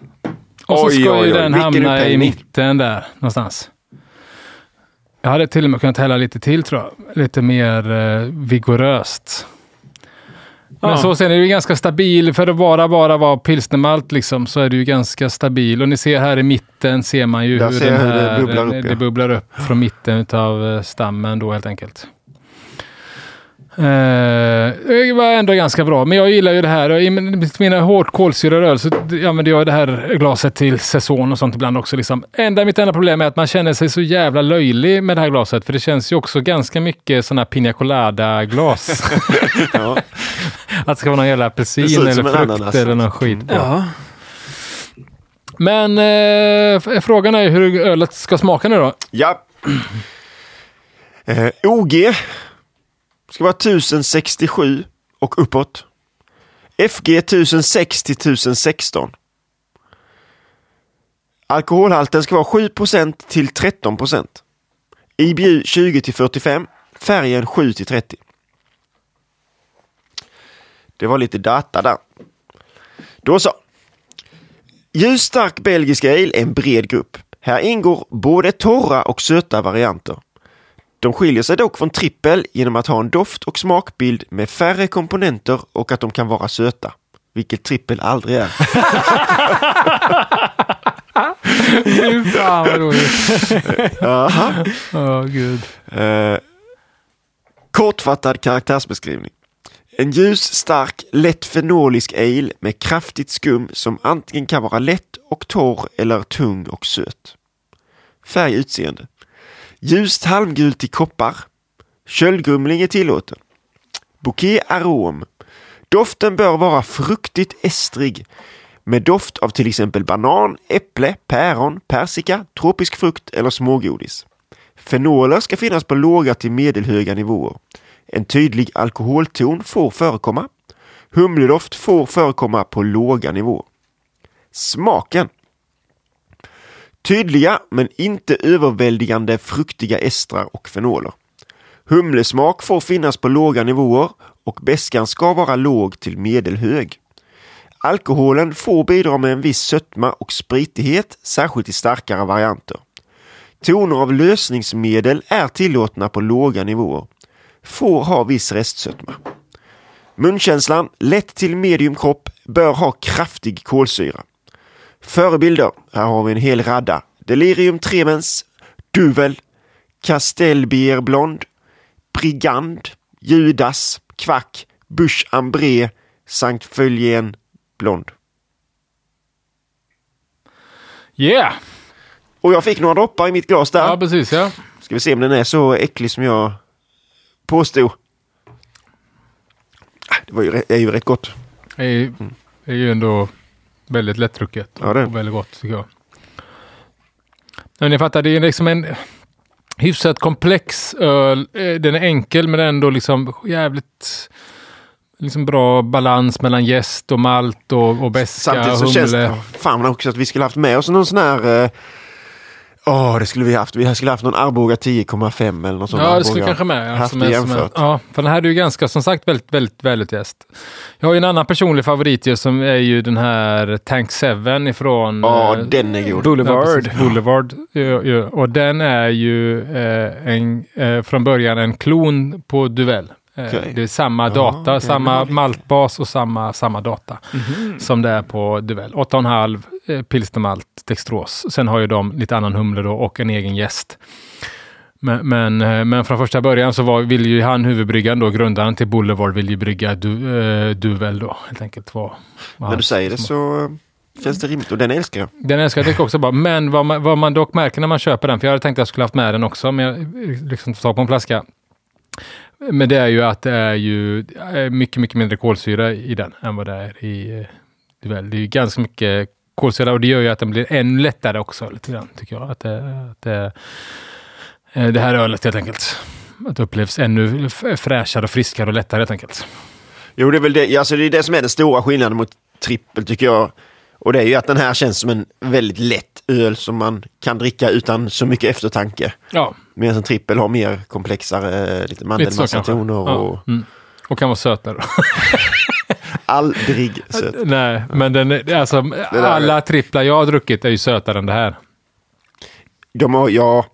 S3: Och så
S1: Oj,
S3: ska
S1: oj,
S3: ju
S1: oj,
S3: den hamna i mitten där någonstans. Jag hade till och med kunnat hälla lite till tror jag. Lite mer eh, vigoröst. Men
S2: Ja.
S3: så sen är det ju ganska stabil. För att bara, bara vara pilsnermalt liksom, så är det ju ganska stabil. Och ni ser här i mitten ser man ju
S1: Där
S3: hur,
S1: ser
S3: den
S1: jag hur det
S3: här,
S1: bubblar upp,
S3: det
S1: ja.
S3: bubblar upp från mitten av stammen då helt enkelt. Eh, det var ändå ganska bra, men jag gillar ju det här. I min- mina hårt kolsyrade öl så använder jag det här glaset till säsong och sånt ibland också. Liksom. Enda, mitt enda problem är att man känner sig så jävla löjlig med det här glaset. För det känns ju också ganska mycket sådana Pina Colada-glas.
S1: Ja.
S3: att det ska vara någon jävla apelsin eller frukt
S1: ananas.
S3: eller någon skit på.
S2: Ja.
S3: Men eh, frågan är hur ölet ska smaka nu då.
S1: ja. Eh, OG ska vara 1067 och uppåt. FG 1060 1016. Alkoholhalten ska vara 7% till 13 IBU 20 till 45. Färgen 7 till 30. Det var lite data där. Då så. Ljusstark belgisk ale är en bred grupp. Här ingår både torra och söta varianter. De skiljer sig dock från trippel genom att ha en doft och smakbild med färre komponenter och att de kan vara söta. Vilket trippel aldrig är.
S3: Fy fan vad roligt.
S1: Aha.
S3: Åh gud.
S1: Eh, kortfattad karaktärsbeskrivning. En ljus, stark, lätt fenolisk ale med kraftigt skum som antingen kan vara lätt och torr eller tung och söt. Färg utseende. Ljust halmgult i koppar. Köldgrumling är tillåten. Bouquet arom. Doften bör vara fruktigt estrig med doft av till exempel banan, äpple, päron, persika, tropisk frukt eller smågodis. Fenoler ska finnas på låga till medelhöga nivåer. En tydlig alkoholton får förekomma. Humledoft får förekomma på låga nivåer. Smaken. Tydliga men inte överväldigande fruktiga estrar och fenoler. Humlesmak får finnas på låga nivåer och beskan ska vara låg till medelhög. Alkoholen får bidra med en viss sötma och spritighet, särskilt i starkare varianter. Toner av lösningsmedel är tillåtna på låga nivåer. Får ha viss restsötma. Munkänslan, lätt till medium kropp, bör ha kraftig kolsyra. Förebilder, här har vi en hel radda. Delirium tremens, Duvel, Castelbier Blond, Brigand, Judas, Kvack, Bush Ambré, Sankt Följen Blond.
S3: Yeah!
S1: Och jag fick några droppar i mitt glas där.
S3: Ja, precis ja.
S1: Ska vi se om den är så äcklig som jag påstod. Ah, Det var ju, är ju rätt gott.
S3: Det är, är ju ändå väldigt lättdrucket
S1: Ja,
S3: och väldigt gott tycker jag. Men ni fattar, det är liksom en hyfsat komplex öl. Eh, Den är enkel men ändå liksom jävligt liksom bra balans mellan jäst och malt och, och beska
S1: Samtidigt så
S3: humle.
S1: känns det fan också att vi skulle haft med oss någon sån här eh, Åh, det skulle vi haft. Vi skulle haft någon Arboga 10,5 eller något sånt.
S3: Ja, det skulle
S1: Arboga.
S3: kanske med. Ja,
S1: haft
S3: som
S1: det
S3: är- som är-
S1: jämfört.
S3: Ja, för den här är ju ganska, som sagt, väldigt, väldigt välutjäst. Jag har ju en annan personlig favorit ju, som är ju den här Tank 7 ifrån...
S1: Ja,
S3: eh,
S1: den är god.
S2: Boulevard.
S3: Ja, precis. Boulevard. Ja, ja. Och den är ju eh, en, eh, från början en klon på Duell. Eh,
S1: Okej.
S3: Det är samma
S1: Ja,
S3: data,
S1: den
S3: samma maltbas och samma, samma data som det är på Duell. 8,5 eh, pilsnermalt dextros. Sen har ju de lite annan humle då och en egen gäst. Men, men, eh, men från första början så var, ville ju han, huvudbryggan då, grundaren till Boulevard, vill ju brygga du, eh, Duvel då, helt enkelt. Var, var
S1: När du säger det så känns det rimligt och den älskar jag.
S3: den älskar jag tycker också bara. Men vad man, vad man dock märker när man köper den, för jag hade tänkt att jag skulle haft med den också, men jag liksom tag på en flaska. Men det är ju att det är ju mycket, mycket mindre kolsyra i den än vad det är i eh, Duell. Det är ju ganska mycket kolsyra och det gör ju att den blir ännu lättare också lite grann, tycker jag. Att det, att det, eh, det här ölet helt enkelt. Att det upplevs ännu fräschare och friskare och lättare helt enkelt.
S1: Jo, det är väl det, alltså det, är det som är den stora skillnaden mot trippel tycker jag. Och det är ju att den här känns som en väldigt lätt öl som man kan dricka utan så mycket eftertanke.
S3: Ja,
S1: Medan en trippel har mer komplexare, eh, lite
S3: kanske.
S1: mandelmassatoner och
S3: Ja, mm. Och kan vara sötare.
S1: aldrig söt.
S3: Nej, men den, är- alltså, alla tripplar jag har druckit är ju sötare än det här.
S1: De har, ja,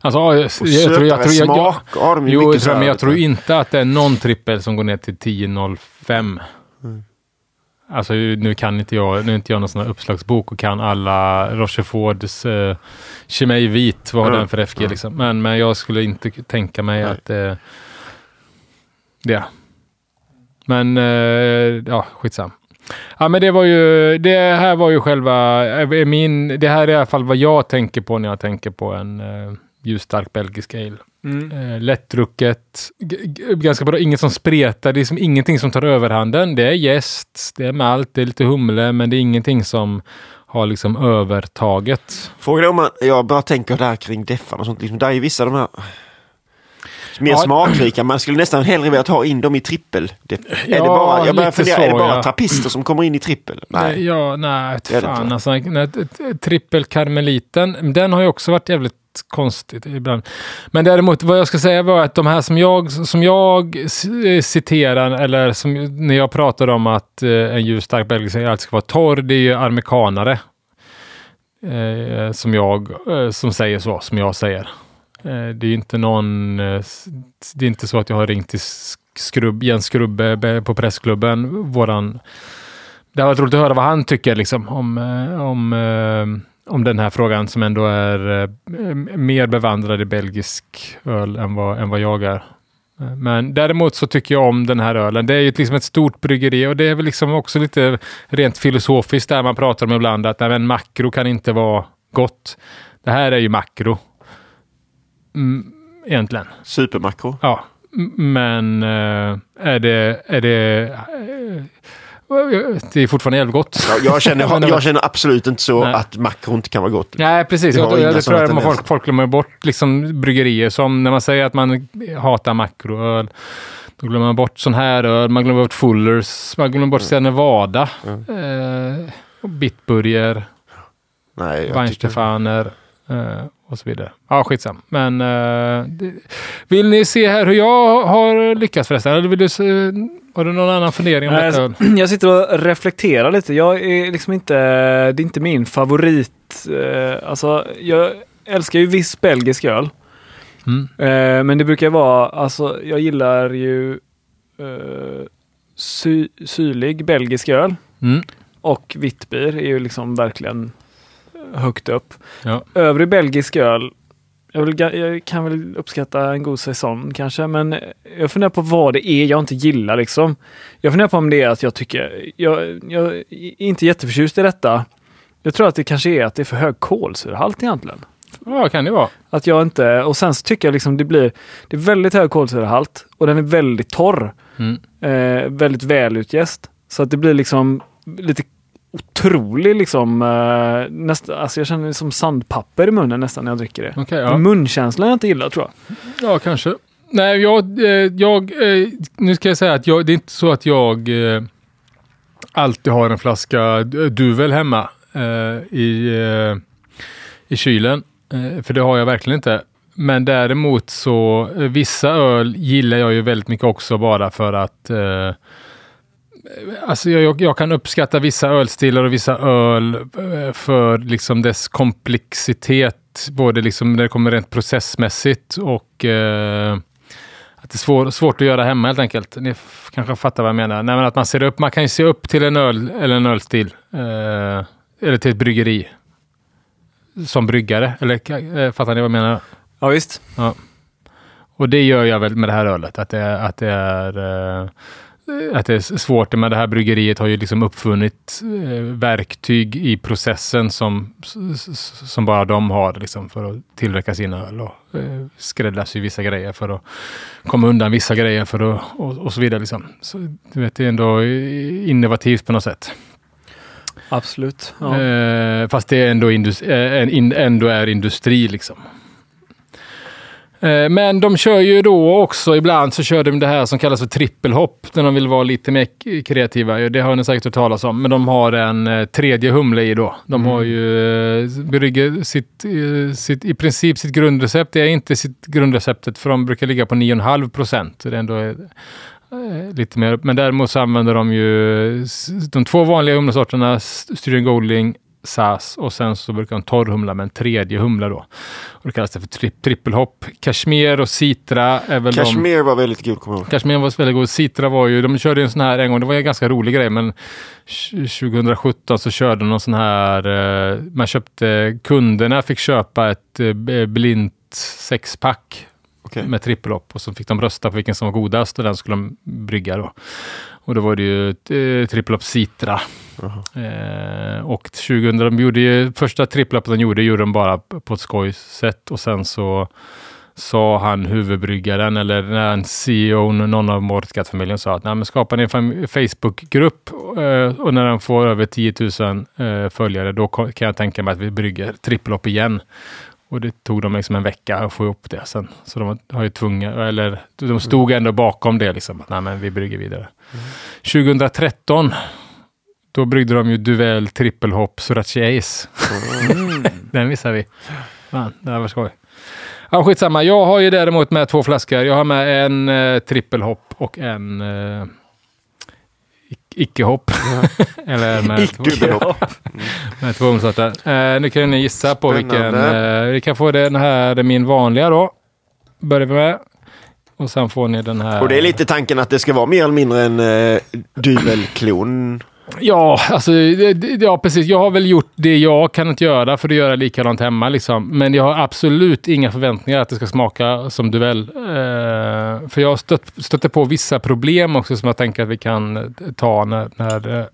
S3: Alltså, ja, jag, jag, tror, jag, tror, jag, jag,
S1: smak har de ju
S3: jo,
S1: mycket
S3: jag men jag tror inte att det är någon trippel som går ner till 10.05.
S1: Mm.
S3: Alltså nu kan inte jag, nu är inte jag någon sån här uppslagsbok och kan alla Rochefords uh, Chimay vit, vad har
S1: Mm.
S3: den för FG liksom. Men, men jag skulle inte tänka mig
S1: Nej.
S3: att uh, det. Men uh, ja, skitsam. Ja men det var ju, det här var ju själva, eh, min, det här är i alla fall vad jag tänker på när jag tänker på en uh, ljusstark belgisk ale.
S2: Mm.
S3: Eh, lättdrucket, ganska bra, inget som spretar, det är som ingenting som tar överhanden. Det är jäst, det är malt, det är lite humle, men det är ingenting som har liksom övertaget.
S1: Frågan är om man, jag bara tänker där kring deffan och sånt, liksom, där är vissa av de här mer
S3: Ja.
S1: smakrika, man skulle nästan hellre vilja ta in dem i trippel. är det
S3: Ja,
S1: bara, jag börjar fundera, är det
S3: så,
S1: bara
S3: ja.
S1: trappister som kommer in i trippel? Nej.
S3: Ja, nej,
S1: Det är det
S3: fan
S1: inte.
S3: alltså. nej, Trippelkarmeliten, den har ju också varit jävligt konstigt ibland. Men däremot, vad jag ska säga var att de här som jag, som jag c- citerar, eller som när jag pratar om att eh, en ljusstark belgisk alltid ska vara torr, det är ju amerikanare. Eh, som jag, eh, som säger så, som jag säger. Eh, det är ju inte någon, eh, det är inte så att jag har ringt till Skrubb, Jens Skrubbe på pressklubben, våran det har varit roligt att höra vad han tycker liksom, om, eh, om, om den här frågan som ändå är mer bevandrad i belgisk öl än vad, än vad jag är. Men däremot så tycker jag om den här ölen. Det är ju ett- liksom ett stort bryggeri och det är väl liksom också lite rent filosofiskt där man pratar om ibland att nej, men makro kan inte vara gott. Det här är ju makro. Mm, egentligen.
S1: Supermakro.
S3: Ja, men eh, är det... Är det eh, det är fortfarande jävligt gott.
S1: Ja, jag, känner, jag känner absolut inte så
S3: Nej.
S1: att makro inte kan vara gott.
S3: Nej, precis. Jag, jag, det tror jag att folk, folk glömmer bort liksom bryggerier som när man säger att man hatar makroöl. Då glömmer man bort sån här öl, man glömmer bort Fullers, man glömmer bort Sierra Nevada. Eh, och Bitburger,
S1: Nej, jag
S3: Weinstefaner eh, och så vidare. Ja, skitsam. Men eh, det, vill ni se här hur jag har lyckats förresten? Eller vill du se, har du någon annan fundering om
S2: Nej,
S3: detta?
S2: alltså, jag sitter och reflekterar lite. Jag är liksom inte, det är inte min favorit. Eh, alltså, jag älskar ju viss belgisk öl.
S3: Mm.
S2: Eh, men det brukar vara, alltså jag gillar ju eh, sy, syrlig belgisk öl.
S3: Mm.
S2: Och vitt är ju liksom verkligen högt upp.
S3: Ja.
S2: Övrig belgisk öl, jag, vill, jag kan väl uppskatta en god säsong kanske, men jag funderar på vad det är jag inte gillar liksom. Jag funderar på om det är att jag tycker, jag, jag är inte jätteförtjust i detta. Jag tror att det kanske är att det är för hög kolsyrahalt egentligen.
S3: ja, kan det vara.
S2: Att jag inte, och sen så tycker jag liksom det blir, det är väldigt hög kolsyrahalt och den är väldigt torr.
S3: Mm.
S2: Eh, väldigt välutjäst. Så att det blir liksom lite otrolig liksom, eh, nästa, alltså jag känner det som sandpapper i munnen nästan när jag dricker det. Är
S3: ja.
S2: Munkänslan jag inte gillar tror jag.
S3: Ja, kanske. Nej, jag, eh, jag eh, nu ska jag säga att jag, det är inte så att jag eh, alltid har en flaska Duvel hemma i, i kylen. För det har jag verkligen inte. Men däremot så, vissa öl gillar jag ju väldigt mycket också bara för att Alltså jag, jag kan uppskatta vissa ölstilar och vissa öl eh, för liksom dess komplexitet. Både liksom när det kommer rent processmässigt och eh, att det är svår, svårt att göra hemma helt enkelt. Ni kanske fattar vad jag menar. Nej, men att man, ser upp, man kan ju se upp till en öl eller en ölstil. Eh, eller till ett bryggeri. Som bryggare. Eller eh, fattar ni vad jag menar?
S2: Ja, visst.
S3: Och det gör jag väl med det här ölet. Att det, är- att det är eh, att det är svårt, men det här bryggeriet har ju liksom uppfunnit eh, verktyg i processen som, som bara de har liksom för att tillverka sina öl och eh, skräddarsy vissa grejer för att komma undan vissa grejer för att, och, och så vidare. Liksom. Så, du vet, det är ändå innovativt på något sätt.
S2: Absolut. Ja.
S3: Eh, fast det är ändå, indus- eh, en- in, ändå är industri liksom. Eh, Men de kör ju då också, ibland så kör de det här som kallas för trippelhopp, när de vill vara lite mer kreativa. Det har ni säkert hört talas om, men de har en eh, tredje humle i då. De har ju eh, brygger sitt, sitt, i princip sitt grundrecept. Det är inte sitt grundreceptet, för de brukar ligga på 9,5 procent. Det är ändå lite mer. Men däremot så använder de ju de två vanliga humlesorterna, Styrian Golding, SAS och sen så brukar de torrhumla med en tredje humla då. Och det kallas det för tri trippelhopp. Kashmir och Citra är väl de...
S1: Kashmir var väldigt god, kommer jag.
S3: Kashmir var väldigt god. Citra var ju, de körde en sån här en gång, det var en ganska rolig grej, men 2017 så körde de någon sån här, eh, man köpte, kunderna fick köpa ett eh, blint sexpack
S1: Okej.
S3: med trippelhopp och så fick de rösta på vilken som var godast och den skulle de brygga då. Och då var det ju eh, trippelhopp Citra. Eh, och 2000, de gjorde ju, första trippelhoppet de gjorde, gjorde de bara på ett skojsätt och sen så sa han huvudbryggaren eller när en CEO, någon av Mårtskatt-familjen sa att Nej, men skapa en fam- Facebookgrupp eh, och när den får över 10 000 eh, följare då kan jag tänka mig att vi brygger trippelhopp igen. Och det tog dem liksom en vecka att få ihop det sen. Så de har ju tvungna, eller de stod ändå bakom det liksom. Att, Nej, men vi brygger vidare. 2013 då bryggde de ju Duvel trippelhopp Sriracha Ace. Den missar vi. Fan, det här var skoj. Ja, skitsamma. Jag har ju däremot med två flaskor. Jag har med en eh, trippelhopp och en eh, ic- icke-hopp. Eller med
S1: Dubbelhopp.
S3: med två omsorter. Eh, nu kan ni gissa på vilken.
S1: Spännande.
S3: Eh, vi kan få den här, min vanliga då. Börjar vi med. Och sen får ni den här.
S1: Och det är lite tanken att det ska vara mer eller mindre en uh, dyvelklon.
S3: Ja, alltså, ja, precis. Jag har väl gjort det jag kan inte göra för att göra likadant hemma. Liksom. Men jag har absolut inga förväntningar att det ska smaka som Duell. Eh, för jag stött, stötte på vissa problem också som jag tänker att vi kan ta när, när eh,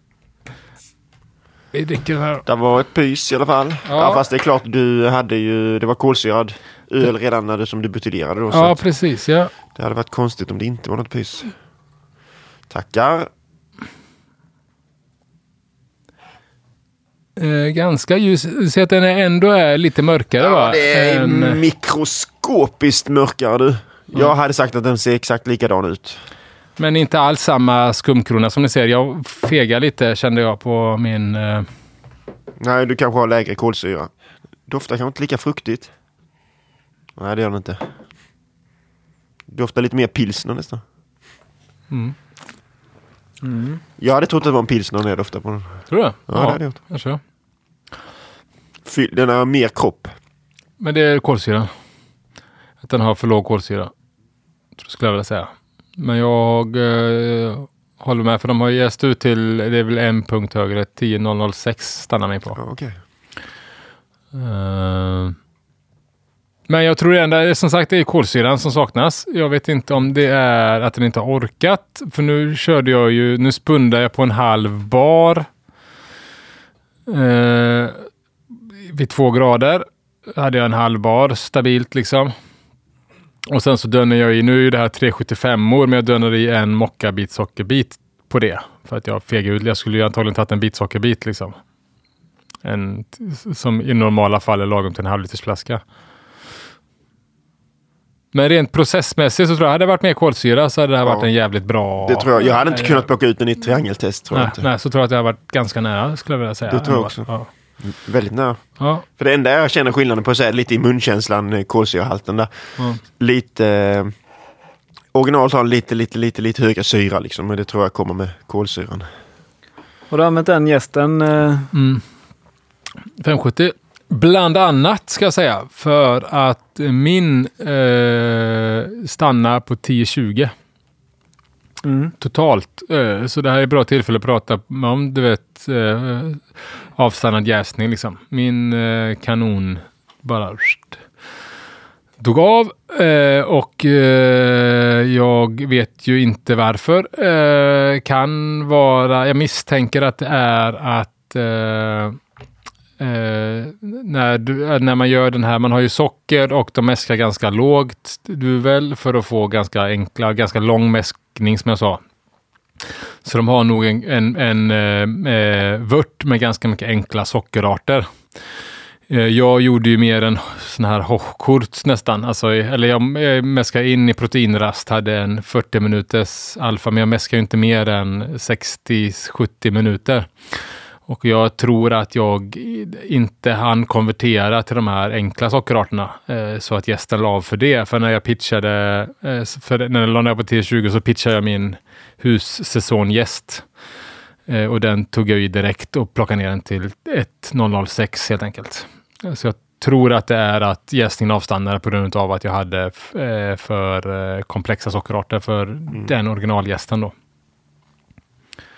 S3: vi dricker här.
S1: Det var ett pys i alla fall. Ja.
S3: Ja.
S1: fast det är klart, du hade ju, det var kolsyrad öl redan när du, som du buteljerade då.
S3: Ja, precis. Ja.
S1: det hade varit konstigt om det inte var något pys. Tackar.
S3: Eh, ganska ljus. Se att den ändå är lite mörkare
S1: Ja,
S3: va?
S1: det är
S3: Än-
S1: mikroskopiskt mörkare du. Jag hade sagt att den ser exakt likadan ut.
S3: men inte alls samma skumkrona som ni ser. Jag fegar lite kände jag på min... Eh,
S1: Nej, du kanske har lägre kolsyra. Doftar kanske inte lika fruktigt. Nej, det gör den inte. Doftar lite mer pilsner nästan.
S3: mm.
S1: Jag hade trott att det var en pilsner när jag doftade på den.
S3: Tror du?
S1: Ja, det hade jag gjort.
S3: kanske.
S1: Fy- Den har mer kropp.
S3: Men det är kolsyra. Att den har för låg kolsyra. Skulle jag vilja säga. Men jag eh, håller med för de har jäst ut till, det är väl en punkt högre, 10006 stannar ni på.
S1: Ja, okej.
S3: Eh, men jag tror ändå, som sagt, det är kolsyran som saknas. Jag vet inte om det är att den inte har orkat. För nu körde jag ju, nu spundade jag på en halv bar. Eh, vid två grader hade jag en halv bar stabilt liksom. Och sen så dönar jag i, nu är ju det här 375 år, men jag dönar i en mockabit sockerbit på det. För att jag fegade ut, jag skulle ju antagligen tagit en bit sockerbit liksom. En, som i normala fall är lagom till en halvlitersflaska. Men rent processmässigt så tror jag, hade det varit mer kolsyra så hade det här
S1: Ja.
S3: varit en jävligt bra...
S1: Det tror jag. Jag hade inte kunnat plocka ut den i ett triangeltest. Tror jag
S3: Nej,
S1: inte.
S3: nej, så tror jag att det har varit ganska nära skulle jag vilja säga.
S1: Det tror jag också.
S3: Ja.
S1: Väldigt nära.
S3: Ja.
S1: För det enda jag känner skillnaden på så är lite i munkänslan, eh, kolsyrahalten där.
S3: Ja.
S1: Lite... Eh, originalet har lite, lite, lite, lite högre syra liksom. Men det tror jag kommer med kolsyran.
S2: Har du använt den gästen? eh,
S3: Mm. 570. Bland annat ska jag säga för att min eh, stannar på 1020
S2: Mm.
S3: totalt. Eh, så det här är ett bra tillfälle att prata om, du vet, eh, avstannad jäsning liksom. Min eh, kanon bara dog av eh, och eh, jag vet ju inte varför. Kan vara, jag misstänker att det är att eh, när, du, eh, när man gör den här, man har ju socker och de mäskar ganska lågt, du väl, för att få ganska enkla, ganska lång mäskning som jag sa. Så de har nog en, en, en eh, eh vört med ganska mycket enkla sockerarter. Eh, jag gjorde ju mer en sån här hochkurz nästan, alltså, eller jag mäskade in i proteinrast, hade en 40 minuters alfa, men jag mäskade ju inte mer än 60-70 minuter. Och jag tror att jag inte hann konvertera till de här enkla sockerarterna eh, så att gästen la av för det. För när jag pitchade, eh, för när jag la ner på T20 så pitchade jag min hussäsonggäst. Eh, och den tog jag i direkt och plockade ner den till 1006 helt enkelt. Så jag tror att det är att jäsningen avstannade på grund av att jag hade eh, för eh, komplexa sockerarter för den originalgästen då.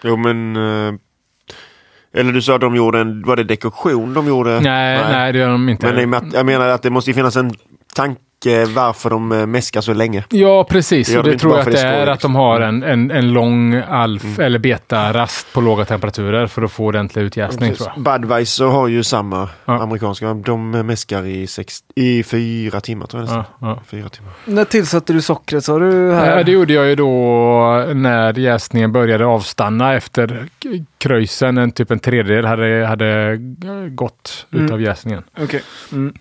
S1: Jo men... Eller du sa att de gjorde en... Var det dekoktion de gjorde?
S3: Nej, nej, det gör de inte.
S1: Men jag menar att det måste ju finnas en tanke varför de eh, mäskar så länge.
S3: Ja, precis.
S1: Det
S3: och
S1: de
S3: det
S1: inte
S3: tror jag att
S1: det
S3: det är att de har en, en, en lång alf eller beta-rast på låga temperaturer för att få ordentlig utjäsning jag.
S1: Budweiser har ju samma
S3: Ja.
S1: amerikanska. De mäskar i, sex, i fyra timmar tror jag.
S3: Ja, ja.
S1: Fyra timmar.
S2: När tillsatte du sockret sa du här?
S3: Ja, det gjorde jag ju då när jäsningen började avstanna efter kröjsen. En typ en tredjedel hade, hade gått
S2: Mm.
S3: utav jäsningen.
S2: Okej. Mm.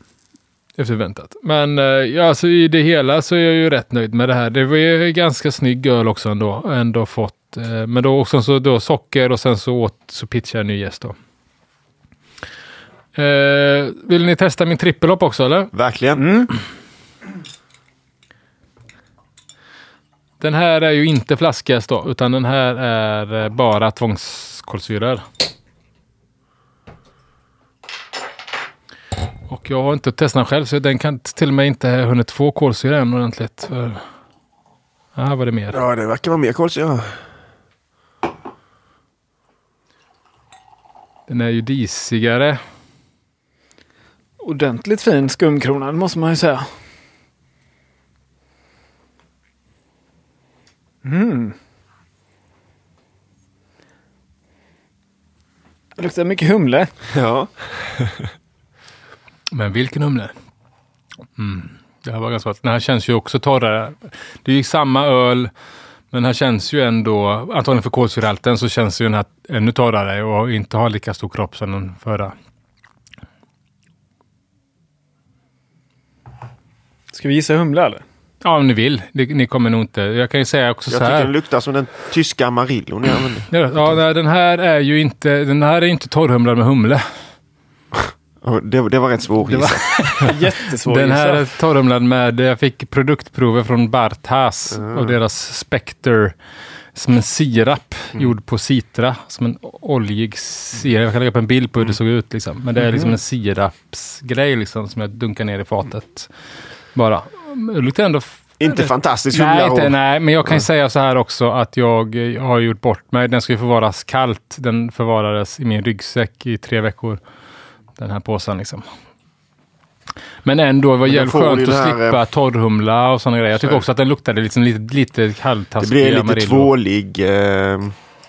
S3: Efter väntat. Men eh, ja, alltså i det hela så är jag ju rätt nöjd med det här. Det var ju ganska snygg öl också ändå. ändå fått, eh, men då också så då socker och sen så, åt, så pitchade jag en ny gäst då. Eh, vill ni testa min trippelhopp också eller?
S1: Verkligen.
S2: Mm.
S3: Den här är ju inte flaskjäst då, utan den här är eh, bara tvångskolsyror. Och jag har inte testat den själv, så den kan till och med inte ha hunnit få kolsyra än ordentligt. För... Ja, här var det mer.
S1: Ja, det verkar vara mer kolsyra.
S3: Den är ju disigare.
S2: Ordentligt fin skumkrona, det måste man ju säga. Mm. Det luktar mycket humle.
S1: Ja.
S3: Men vilken humle! Mm. Det här var ganska gott. Den här känns ju också torrare. Det är ju samma öl, men den här känns ju ändå, antagligen för kolsyrehalten, så känns ju den här ännu torrare och inte har lika stor kropp som den förra.
S2: Ska vi gissa humle eller?
S3: Ja, om ni vill. Ni kommer nog inte... Jag kan ju säga också
S1: Jag
S3: så
S1: tycker den
S3: här.
S1: luktar som den tyska Amarillon jag använder.
S3: Ja, den här är ju inte, den här är inte torrhumlad med humle.
S1: Det, det var rätt svårt
S3: Det var-.
S2: Jättesvår
S3: Den här torrhumlad med, jag fick produktprover från Bartas och deras Spectre. Som en sirap gjord på citra. Som en oljig sirap. Jag kan lägga upp en bild på hur det såg ut. Liksom. Men det är liksom en sirapsgrej liksom, som jag dunkar ner i fatet. Bara. Det luktar ändå...
S1: Inte fantastiskt
S3: Nej, inte, nej, men jag kan ju säga så här också att jag eh, har gjort bort mig. Den ska ju förvaras kallt. Den förvarades i min ryggsäck i tre veckor. Den här påsen liksom. Men ändå, det var jävligt skönt att
S1: det här,
S3: slippa
S1: eh,
S3: torrhumla och sådana grejer. Jag tycker också att den luktade liksom lite, lite
S1: Det
S3: halvtaskig
S1: blir lite
S3: Amarillo.
S1: tvålig. Eh,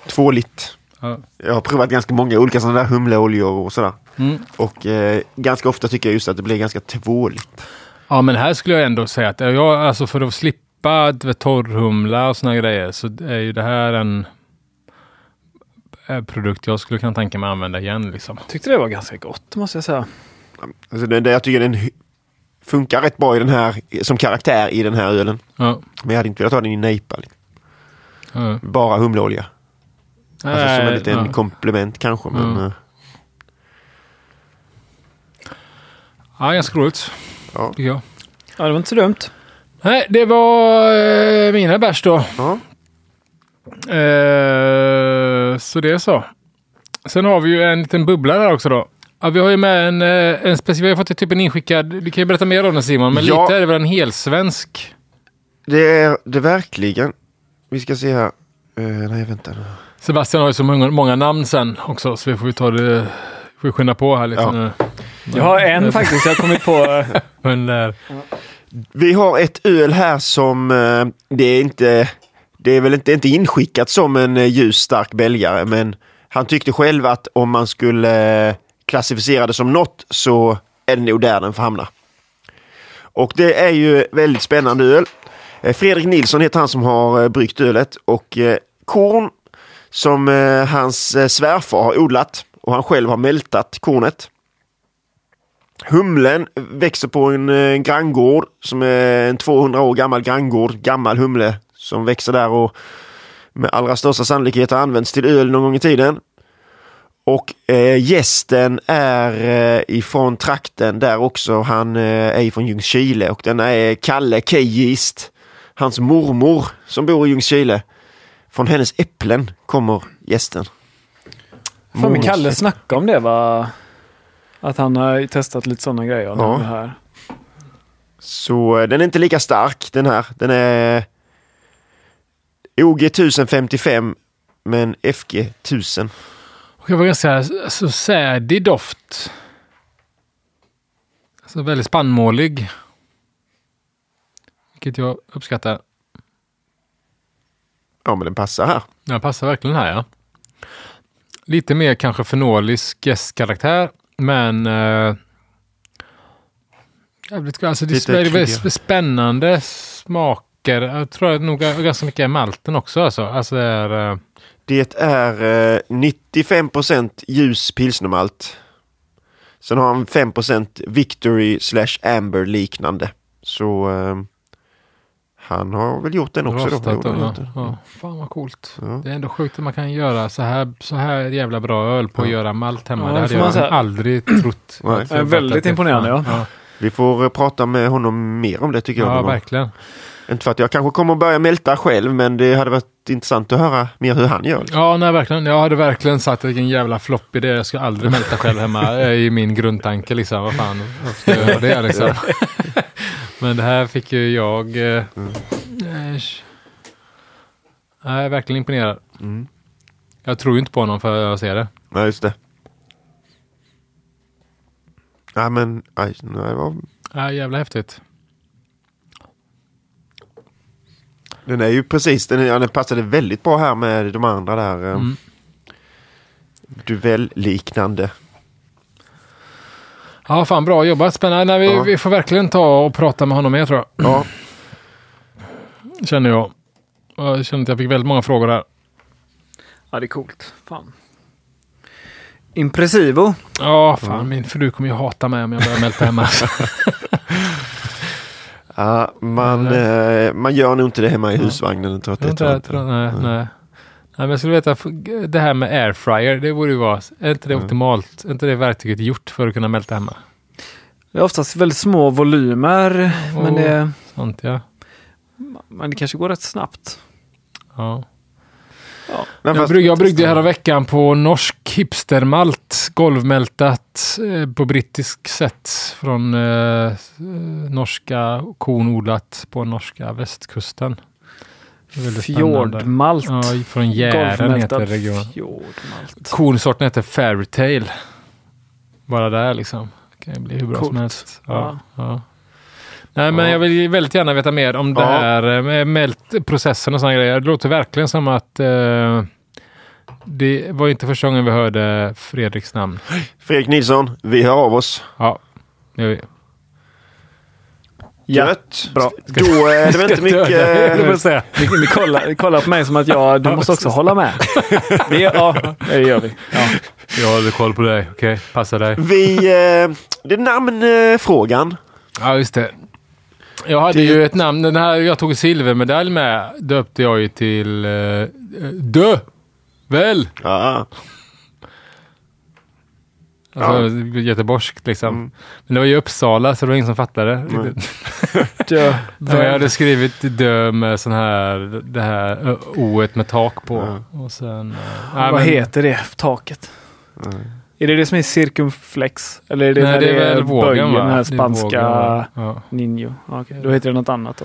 S1: tvåligt.
S3: Ja.
S1: Jag har provat ganska många olika sådana där humleoljor och sådär.
S3: Mm.
S1: Och eh, ganska ofta tycker jag just att det blir ganska tvåligt.
S3: ja, men här skulle jag ändå säga att jag, alltså för att slippa torrhumla och sådana grejer så är ju det här en produkt jag skulle kunna tänka mig använda igen. Liksom.
S2: Tyckte det var ganska gott måste jag säga.
S1: Alltså det, det, jag tycker den funkar rätt bra i den här, som karaktär i den här ölen.
S3: Ja.
S1: Men jag hade inte velat ha den i nejpa. Liksom.
S3: Ja.
S1: Bara humleolja. Alltså som en liten
S3: ja.
S1: komplement kanske. Men,
S3: Mm.
S1: eh,
S3: Ja, ganska roligt.
S1: Ja.
S3: Tycker jag.
S2: Ja, det var inte så dumt.
S3: Nej, det var eh, mina bärs då.
S1: Ja.
S3: Eh, så det är så. Sen har vi ju en liten bubbla där också då. Ja, vi har ju med en, eh, en speciell, vi har fått typ en inskickad, du kan ju berätta mer om den Simon, men
S1: Ja.
S3: lite är det väl en helsvensk.
S1: Det är det verkligen. Vi ska se här. Eh, nej, vänta nu.
S3: Sebastian har ju så många, många namn sen också, så vi får ju ta det, får skynda på här lite
S1: Ja.
S3: nu.
S2: Jag har en faktiskt, jag har kommit på. eh,
S3: Men där.
S1: Vi har ett öl här som eh, det är inte det är väl inte, inte inskickat som en eh, ljus stark belgare men han tyckte själv att om man skulle eh, klassificera det som något så är det nog där den får hamna. Och det är ju väldigt spännande öl. Eh, Fredrik Nilsson heter han som har bryggt ölet och korn som hans svärfar har odlat och han själv har mältat kornet. Humlen växer på en granngård som är en 200 år gammal granngård. Gammal humle som växer där och med allra största sannolikhet har använts till öl någon gång i tiden. Och eh, gästen är eh, ifrån trakten där också. Han eh, är ifrån Ljungskile och den är Kalle Kejist. Hans mormor som bor i Ljungskile. Från hennes äpplen kommer gästen.
S2: Men
S1: Mormors
S2: Kalle snackade om det va? Att han har testat lite sådana grejer.
S1: Ja.
S2: Här.
S1: Så eh, den är inte lika stark den här. Den är OG 1055 men FG 1000.
S3: Och jag var ganska alltså, sädig doft. Alltså väldigt spannmålig. Vilket jag uppskattar.
S1: Ja men den passar här.
S3: Den passar verkligen här ja. Lite mer kanske fenolisk gästkaraktär, men eh, jävligt, alltså det
S1: Lite
S3: är väldigt spännande smaker. Jag tror att nog ganska mycket är malten också. Alltså. Alltså det är, eh,
S1: Det är eh, 95% ljus pilsnermalt. Sen har han 5% Victory slash Amber liknande. Så eh, han har väl gjort den också. Då.
S3: rostat
S1: har
S3: ja,
S1: den.
S3: ja. Fan vad coolt.
S1: Ja.
S3: Det är ändå sjukt att man kan göra så här, så här jävla bra öl på att göra malt hemma.
S2: Ja,
S3: det hade jag
S2: säga.
S3: aldrig trott.
S1: Nej.
S3: Att-
S2: Det är väldigt imponerande, ja.
S3: ja.
S1: Vi får eh, prata med honom mer om det tycker jag.
S3: Ja, verkligen.
S1: Inte för att jag kanske kommer att börja mälta själv men det hade varit intressant att höra mer hur han gör.
S3: Ja, nej verkligen. Jag hade verkligen sagt vilken jävla flopp idé. Jag ska aldrig mälta själv hemma eh, i min grundtanke liksom. Vad fan, varför ska jag göra det liksom? Men det här fick ju jag... Eh, eh, jag är verkligen imponerad.
S1: Mm.
S3: Jag tror ju inte på honom för jag ser det.
S1: Ja, just det. Ja, men nej, det var,
S3: Ja, jävla häftigt.
S1: Den är ju precis, den, är, den passade väldigt bra här med de andra där. eh,
S3: Mm.
S1: Duell-liknande.
S3: Ja, fan bra jobbat. Spännande. Nej, vi,
S1: Ja.
S3: vi får verkligen ta och prata med honom mer tror jag.
S1: Ja,
S3: Känner jag. Jag känner att jag fick väldigt många frågor här.
S2: Ja, det är coolt. Fan. Impressivo.
S3: Ja, fan min fru kommer ju hata mig om jag börjar mälta hemma.
S1: ja man, eh, man gör nog inte det hemma i husvagnen.
S3: Jag inte,
S1: jag
S3: tror, nej, nej. Nej, men jag skulle veta, det här med airfryer, det borde ju vara, är inte det
S1: Mm.
S3: optimalt? Är inte det verktyget gjort för att kunna mälta hemma?
S2: Det är oftast väldigt små volymer, men,
S3: Oh.
S2: det,
S3: Sånt ja.
S2: men det kanske går rätt snabbt.
S3: ja.
S1: Nej,
S3: Jag,
S1: fast-
S3: brygg, jag bryggde här veckan på norsk hipstermalt, golvmältat eh, på brittisk sätt från eh, eh, norska kornodlat på norska västkusten.
S2: Fjordmalt.
S3: Ja, från Jären heter regionen.
S2: Fjordmalt.
S3: Kornsorten heter Fairytale. Bara där liksom. Det kan ju bli hur bra som
S2: Coolt.
S3: helst. Ja,
S2: Ja.
S3: Nej, men
S1: Ja.
S3: jag vill väldigt gärna veta mer om det här eh, med mält, processen och sådana grejer. Det låter verkligen som att eh, det var inte första gången vi hörde Fredriks namn.
S1: Fredrik Nilsson, vi hör av oss.
S3: Ja, det gör vi.
S2: Ja,
S1: Gött.
S2: bra.
S1: Då är det väl inte mycket...
S3: säga.
S2: Ni, ni, kollar, ni kollar på mig som att jag, du måste också hålla med. Det, ja, det gör vi. Ja.
S3: Jag håller koll på dig. Okej, passa dig.
S1: Vi... Eh, det är namnfrågan.
S3: Ja, just det. Jag hade
S1: Det-
S3: ju ett namn. Den här jag tog silvermedalj med döpte jag ju till uh, Dö! Väl!
S1: Ja.
S3: Alltså, Göteborgskt liksom.
S1: Mm.
S3: Men det var ju Uppsala så det var ingen som fattade. riktigt.
S2: Dö.
S3: Ja, jag hade skrivit dö med sån här, det här ö, o med tak på. Och sen, nej,
S2: Vad
S3: men-
S2: heter det taket? Är det det som är cirkumflex? Eller är det
S3: Nej, det är väl vågen va?
S2: den här spanska
S3: ja.
S2: ninjo? Okej. Då heter det något annat då.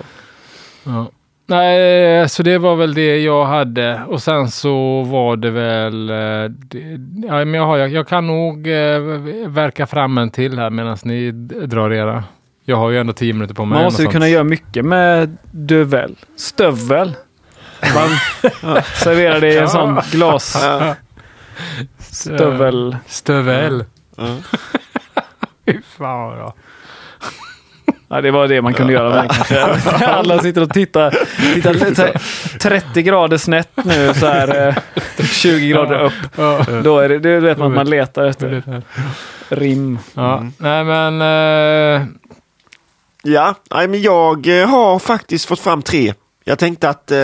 S3: Ja. Nej, så det var väl det jag hade. Och sen så var det väl... eh, Det, ja, men jag, har, jag, jag kan nog eh, verka fram en till här medan ni drar era. Jag har ju ändå tio minuter på mig.
S2: Man måste ju kunna göra mycket med duvel. Stövel. Man serverar det i en sån glas. Stövel.
S3: Stövel. Fy fan vad bra.
S2: Ja, det var det man kunde göra med. Alla sitter och tittar, tittar här, 30 grader snett nu så här eh, 20 grader upp.
S3: Ja.
S2: Då är det, det vet man att man letar efter rim.
S3: Ja, nej men... eh,
S1: Ja, nej, men jag eh, har faktiskt fått fram tre. Jag tänkte att... Eh,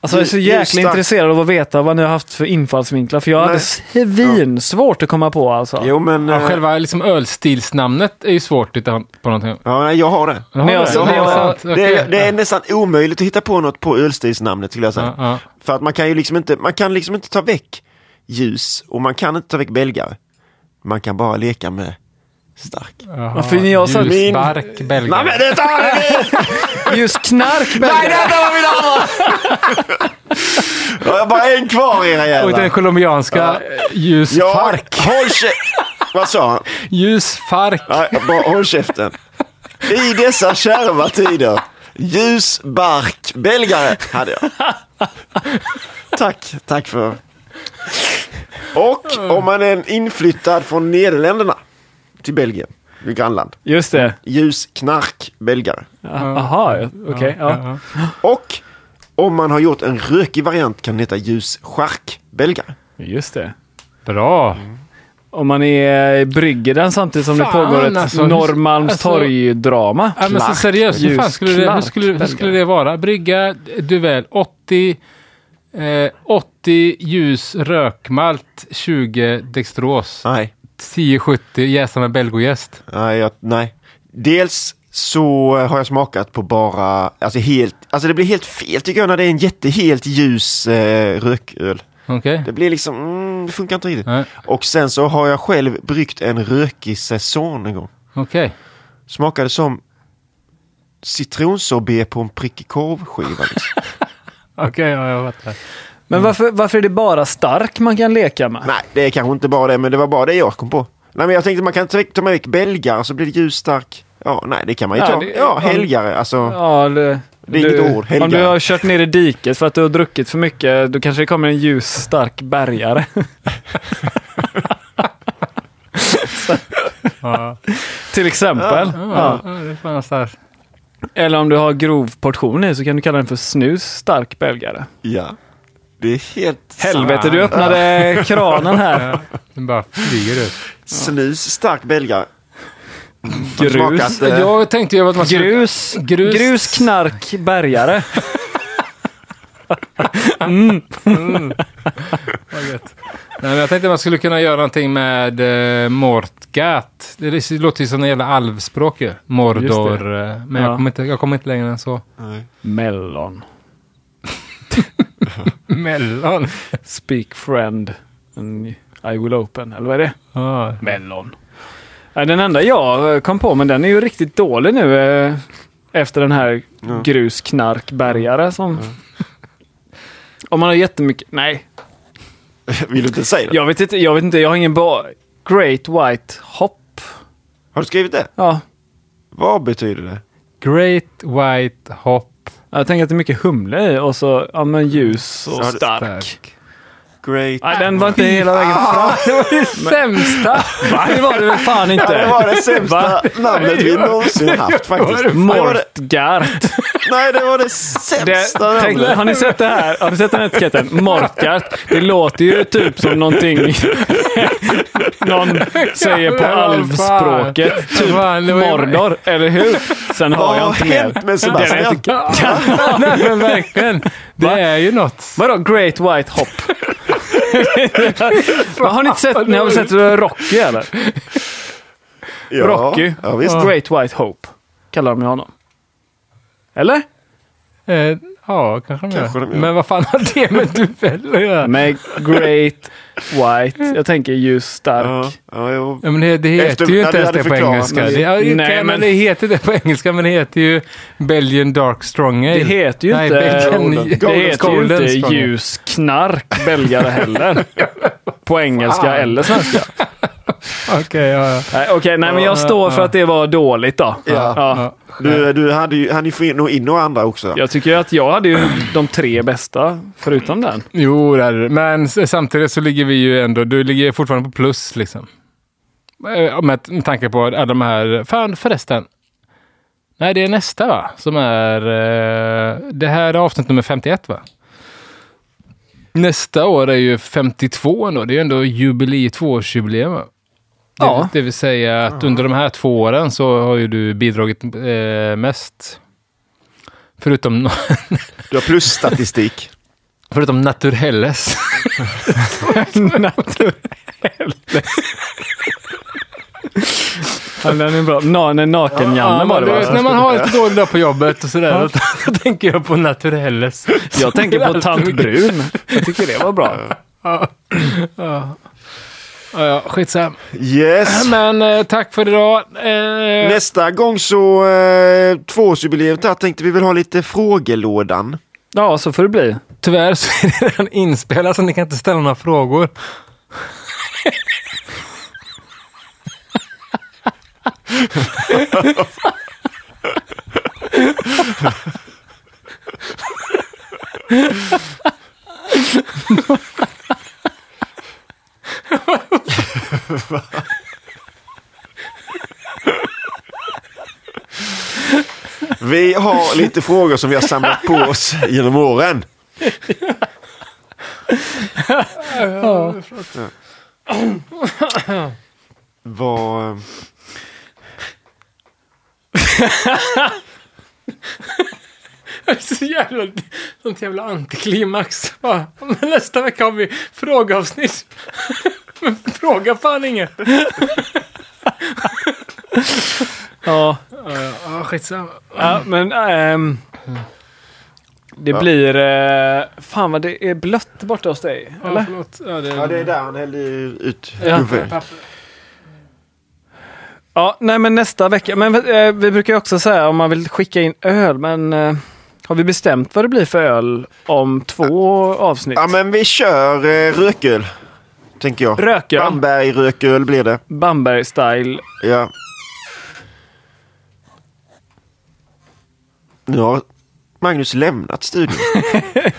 S2: Alltså jag är så jäkla
S1: just stark-
S2: intresserad av att veta vad ni har haft för infallsvinklar. För jag hade
S1: Nej.
S2: svin svårt att komma på alltså.
S1: Jo, men...
S3: ja,
S1: eh,
S3: själva liksom ölstilsnamnet är ju svårt att hitta på någonting.
S1: Ja, jag har det.
S3: Har
S2: jag-
S1: Jag har det. är, det är nästan omöjligt att hitta på något på ölstilsnamnet skulle jag säga.
S3: Ja, ja.
S1: För att man kan ju liksom inte, man kan liksom inte ta väck ljus och man kan inte ta väck belgare. Man kan bara leka med stark.
S3: Jaha,
S2: Varför ni har så-
S3: Ljusbark, belgare.
S1: Nej men det tar vi!
S2: Just knark
S1: Nej
S2: belgare.
S1: det var min andra! Jag har bara en kvar era
S3: Och den
S1: jävlar.
S3: colombianska
S1: Ja.
S3: ja. ljusfark.
S1: Ja, håll kä- Vad sa han?
S3: Ljusfark.
S1: Nej, bara håll käften. I dessa kärva tider. Ljusbark belgare hade jag. Tack, tack för. Och om man är inflyttad från Nederländerna till Belgien, grannland.
S2: Just det.
S1: Ljusknark belgare.
S2: Jaha, okej. ja.
S1: Och om man har gjort en rökig variant kan det heta ljuschark belgare.
S2: Just det.
S3: Bra.
S2: Om man är brygger den samtidigt som det
S3: Fan,
S2: pågår ett
S3: alltså,
S2: Norrmalmstorg-drama.
S3: Ja, men så
S1: Clark.
S3: seriöst, hur, fan skulle det, hur,
S2: Ljus-
S3: skulle, hur skulle det vara? Brygga duell 80, eh, 80 ljus rökmalt, 20 dextros,
S1: Nej,
S3: 1070 jäsa med belgojäst.
S1: nej, jag, nej. Dels så har jag smakat på bara, alltså helt, alltså det blir helt fel tycker jag när det är en jättehelt ljus eh, rököl.
S3: Okej?
S1: Det blir liksom, mm, det funkar inte riktigt.
S3: Nej.
S1: Och sen så har jag själv bryggt en rökig säsong en gång.
S3: Okej.
S1: Smakade som citronsorbet på en prickig korvskiva. Liksom.
S3: Okej, ja, jag fattar.
S2: Men varför, varför är det bara stark man kan leka med?
S1: Nej, det är kanske inte bara det, men det var bara det jag kom på. Nej, men jag tänkte man kan ta ta med belgare så blir det ljusstark. Ja, nej, det kan man ju
S2: Ja,
S1: ta.
S2: det-
S1: ja,
S2: om-
S1: helgare. Alltså,
S2: Ja, det,
S1: Det är inget ord, helgare.
S2: Om du har kört ner i diket för att du har druckit för mycket, då kanske det kommer en ljus stark bärgare.
S3: Ja,
S2: Till exempel.
S3: ja,
S2: Ja.
S3: ja. det fanns där.
S2: Eller om du har grov portion i så kan du kalla den för snus stark belgare.
S1: ja. Det är helt
S2: Helvete, du öppnade kranen här.
S3: Den bara flyger ut.
S1: snus stark belgare.
S2: Grus.
S1: Smakat, eh,
S3: Jag tänkte ju att man skulle...
S2: Grus,
S3: Grus.
S2: grus, knark, bärgare.
S3: Vad gött. Nej, men jag tänkte att man skulle kunna göra någonting med eh, Mortgat. Det, det låter ju som en jävla alvspråk ju. Mordor. eh, Men
S2: Ja.
S3: jag, kommer inte, jag kommer inte längre än så.
S1: Nej.
S2: Mellon.
S3: Mellon.
S2: Speak friend. and I will open. Eller vad är det?
S3: Ja.
S2: Mellon. Ja, Den enda jag eh, kom på, men den är ju riktigt dålig nu eh, efter den här
S1: Ja.
S2: grus, knark, bärgare som... Om man har jättemycket... Nej,
S1: Vill du inte säga det?
S2: jag vet inte. Jag vet inte. Jag har ingen bra... Great White Hop.
S1: Har du skrivit det?
S2: Ja,
S1: Vad betyder det?
S3: Great White Hop.
S2: Jag tänker att det är mycket humle i och så ja, men ljus och
S1: du-
S2: stark.
S1: Great...
S2: Nej, den var inte hela vägen fram.
S3: Det var det sämsta!
S2: Va? Det var det väl fan inte?
S1: Ja, det var det sämsta namnet vi någonsin haft faktiskt. Det det,
S2: Mortgart.
S1: nej, det var det
S2: Det,
S1: sämsta
S2: tänk,
S1: namnet.
S2: har ni sett det här? Har ni sett den här etiketten? Mortgart. Det låter ju typ som någonting någon säger på alvspråket. Typ
S3: det
S2: Mordor, eller hur? Sen har
S1: Vad
S2: jag
S1: har
S2: inte mer.
S1: hänt med
S2: Den är
S1: Sebastian?
S2: inte-
S3: Nej men verkligen. Det
S2: Va?
S3: är ju något.
S2: Vadå Great White Hop? Men har ni inte sett, ni har väl sett Rocky eller?
S1: Ja,
S2: Rocky.
S1: Ja, visst.
S2: Great White Hope. Kallar de ju honom. Eller?
S3: Eh, ja, kanske
S1: Kanske de gör.
S3: Men vad fan har det med duell att göra?
S2: Med Great White. Jag tänker ljus stark.
S1: Ja, ja, jo.
S3: Ja, men det, det heter
S1: Efter-
S3: ju inte
S1: du
S3: ens
S1: hade
S3: det på engelska.
S1: men-
S3: Det, ja,
S2: Nej,
S3: men...
S2: men-
S3: det heter det på engelska, men det heter ju Belgian Dark Strong Ale.
S2: Det heter ju
S3: Nej,
S2: inte,
S3: Belgian-
S2: det heter ju inte ljus knark belgare heller. På engelska eller svenska.
S3: Okej, ja, ja.
S2: Nej, Okej, nej men jag står för att det var dåligt då.
S1: Ja.
S3: ja.
S1: Du, du hade ju han ju få in, nog in några andra också.
S2: Jag tycker att jag hade ju de tre bästa förutom den.
S3: Jo, det är det. Men samtidigt så ligger vi ju ändå, du ligger fortfarande på plus liksom. Eh, Med, med tanke på alla de här, fan förresten. Nej, det är nästa va? Som är, eh, det här är avsnitt nummer 51 va? Nästa år är ju 52 ändå. Det är ju ändå jubileum, tvåårsjubileum va? Det,
S2: Ja.
S3: det vill säga att under de här två åren så har ju du bidragit eh, mest. Förutom,
S1: Du har plusstatistik.
S3: Förutom Naturelles.
S2: Ja, den är bra. Na, när naken-Janne var det
S3: du
S2: va?
S3: när man har lite dålig dag på jobbet och sådär, då, då tänker jag på Naturelles.
S2: Jag tänker på Tant Brun. Jag tycker det var bra.
S3: Ja, ja, skitsamma.
S1: Yes.
S3: Men eh, tack för idag. Eh,
S1: Nästa gång så, eh, tvåårsjubileet här tänkte vi väl ha lite frågelådan.
S2: Ja, så får det bli.
S3: tyvärr så är det redan inspelat så ni kan inte ställa några frågor.
S1: Vi har lite frågor som vi har samlat på oss genom åren. Vad...
S3: Det är så jävla, sånt jävla antiklimax. Men nästa vecka har vi frågeavsnitt. Men fråga fan inget.
S2: Ja,
S3: Ja, skitsamma.
S2: ja men ehm, det blir... Eh, fan vad det är blött borta hos dig.
S3: Ja,
S2: Eller?
S3: förlåt. Ja, det,
S1: Ja, det är där han hällde ut
S2: Ja. Ja, nej men nästa vecka. Men eh, vi brukar ju också säga om man vill skicka in öl, men eh, har vi bestämt vad det blir för öl om två avsnitt?
S1: Ja, men vi kör eh, rököl. Tänker jag.
S2: Rököl?
S1: Bamberg rököl blir det.
S2: Bamberg-style.
S1: Ja. Nu har Magnus lämnat studion.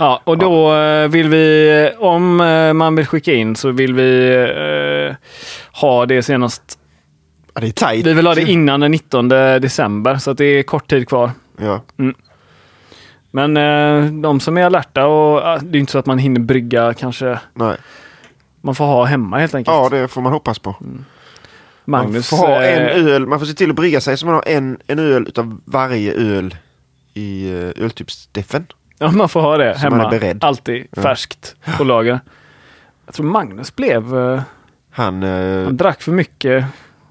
S2: Ja, och då eh, vill vi, om eh, man vill skicka in så vill vi eh, ha det senast.
S1: Ja, det är tajt.
S2: Vi vill ha det innan den 19 december, så att det är kort tid kvar.
S1: Ja.
S2: Men eh, de som är alerta och det är inte så att man hinner brygga kanske.
S1: Nej.
S2: Man får ha hemma helt enkelt.
S1: ja, det får man hoppas på.
S2: Magnus.
S1: Man får ha
S2: eh,
S1: en öl. Man får se till att brygga sig så man har en, en öl utav varje öl i uh, öltypsdefen.
S2: Ja, man får ha det
S1: Så
S2: hemma. Alltid färskt på lager. Jag tror Magnus blev... eh,
S1: Han, eh,
S2: han drack för mycket.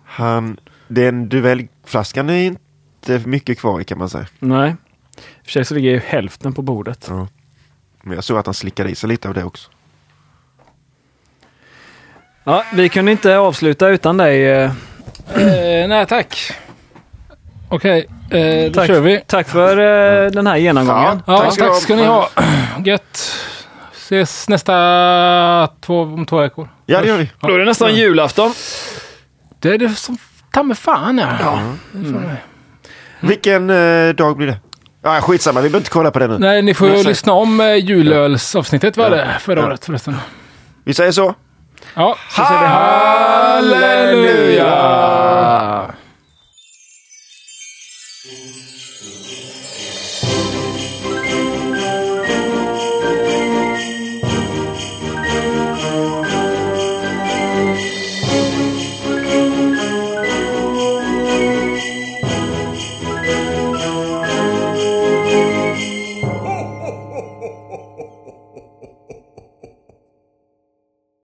S1: han, den duellflaskan är inte mycket kvar i kan man säga.
S2: Nej. I och för sig så ligger ju hälften på bordet.
S1: Ja. Men jag såg att han slickade i sig lite av det också.
S2: Ja, vi kunde inte avsluta utan dig. eh.
S3: Eh, nej, tack. Okej, eh, då
S2: Tack.
S3: kör vi.
S2: Tack för eh, den här genomgången.
S3: Ja,
S1: Tack
S3: tack
S1: ska
S3: ska,
S1: du ha.
S3: ni ha. Gött. Ses nästa två, om två veckor.
S1: Ja, det gör vi.
S2: Då är det nästan julafton.
S3: Det är det som ta med fan ja. ja.
S1: Vilken eh, dag blir det? Ja, skitsamma, vi behöver inte kolla på det nu.
S3: Nej, ni får lyssna om eh, julölsavsnittet var det förra året förresten.
S1: Vi säger så.
S3: Ja, så säger vi halleluja!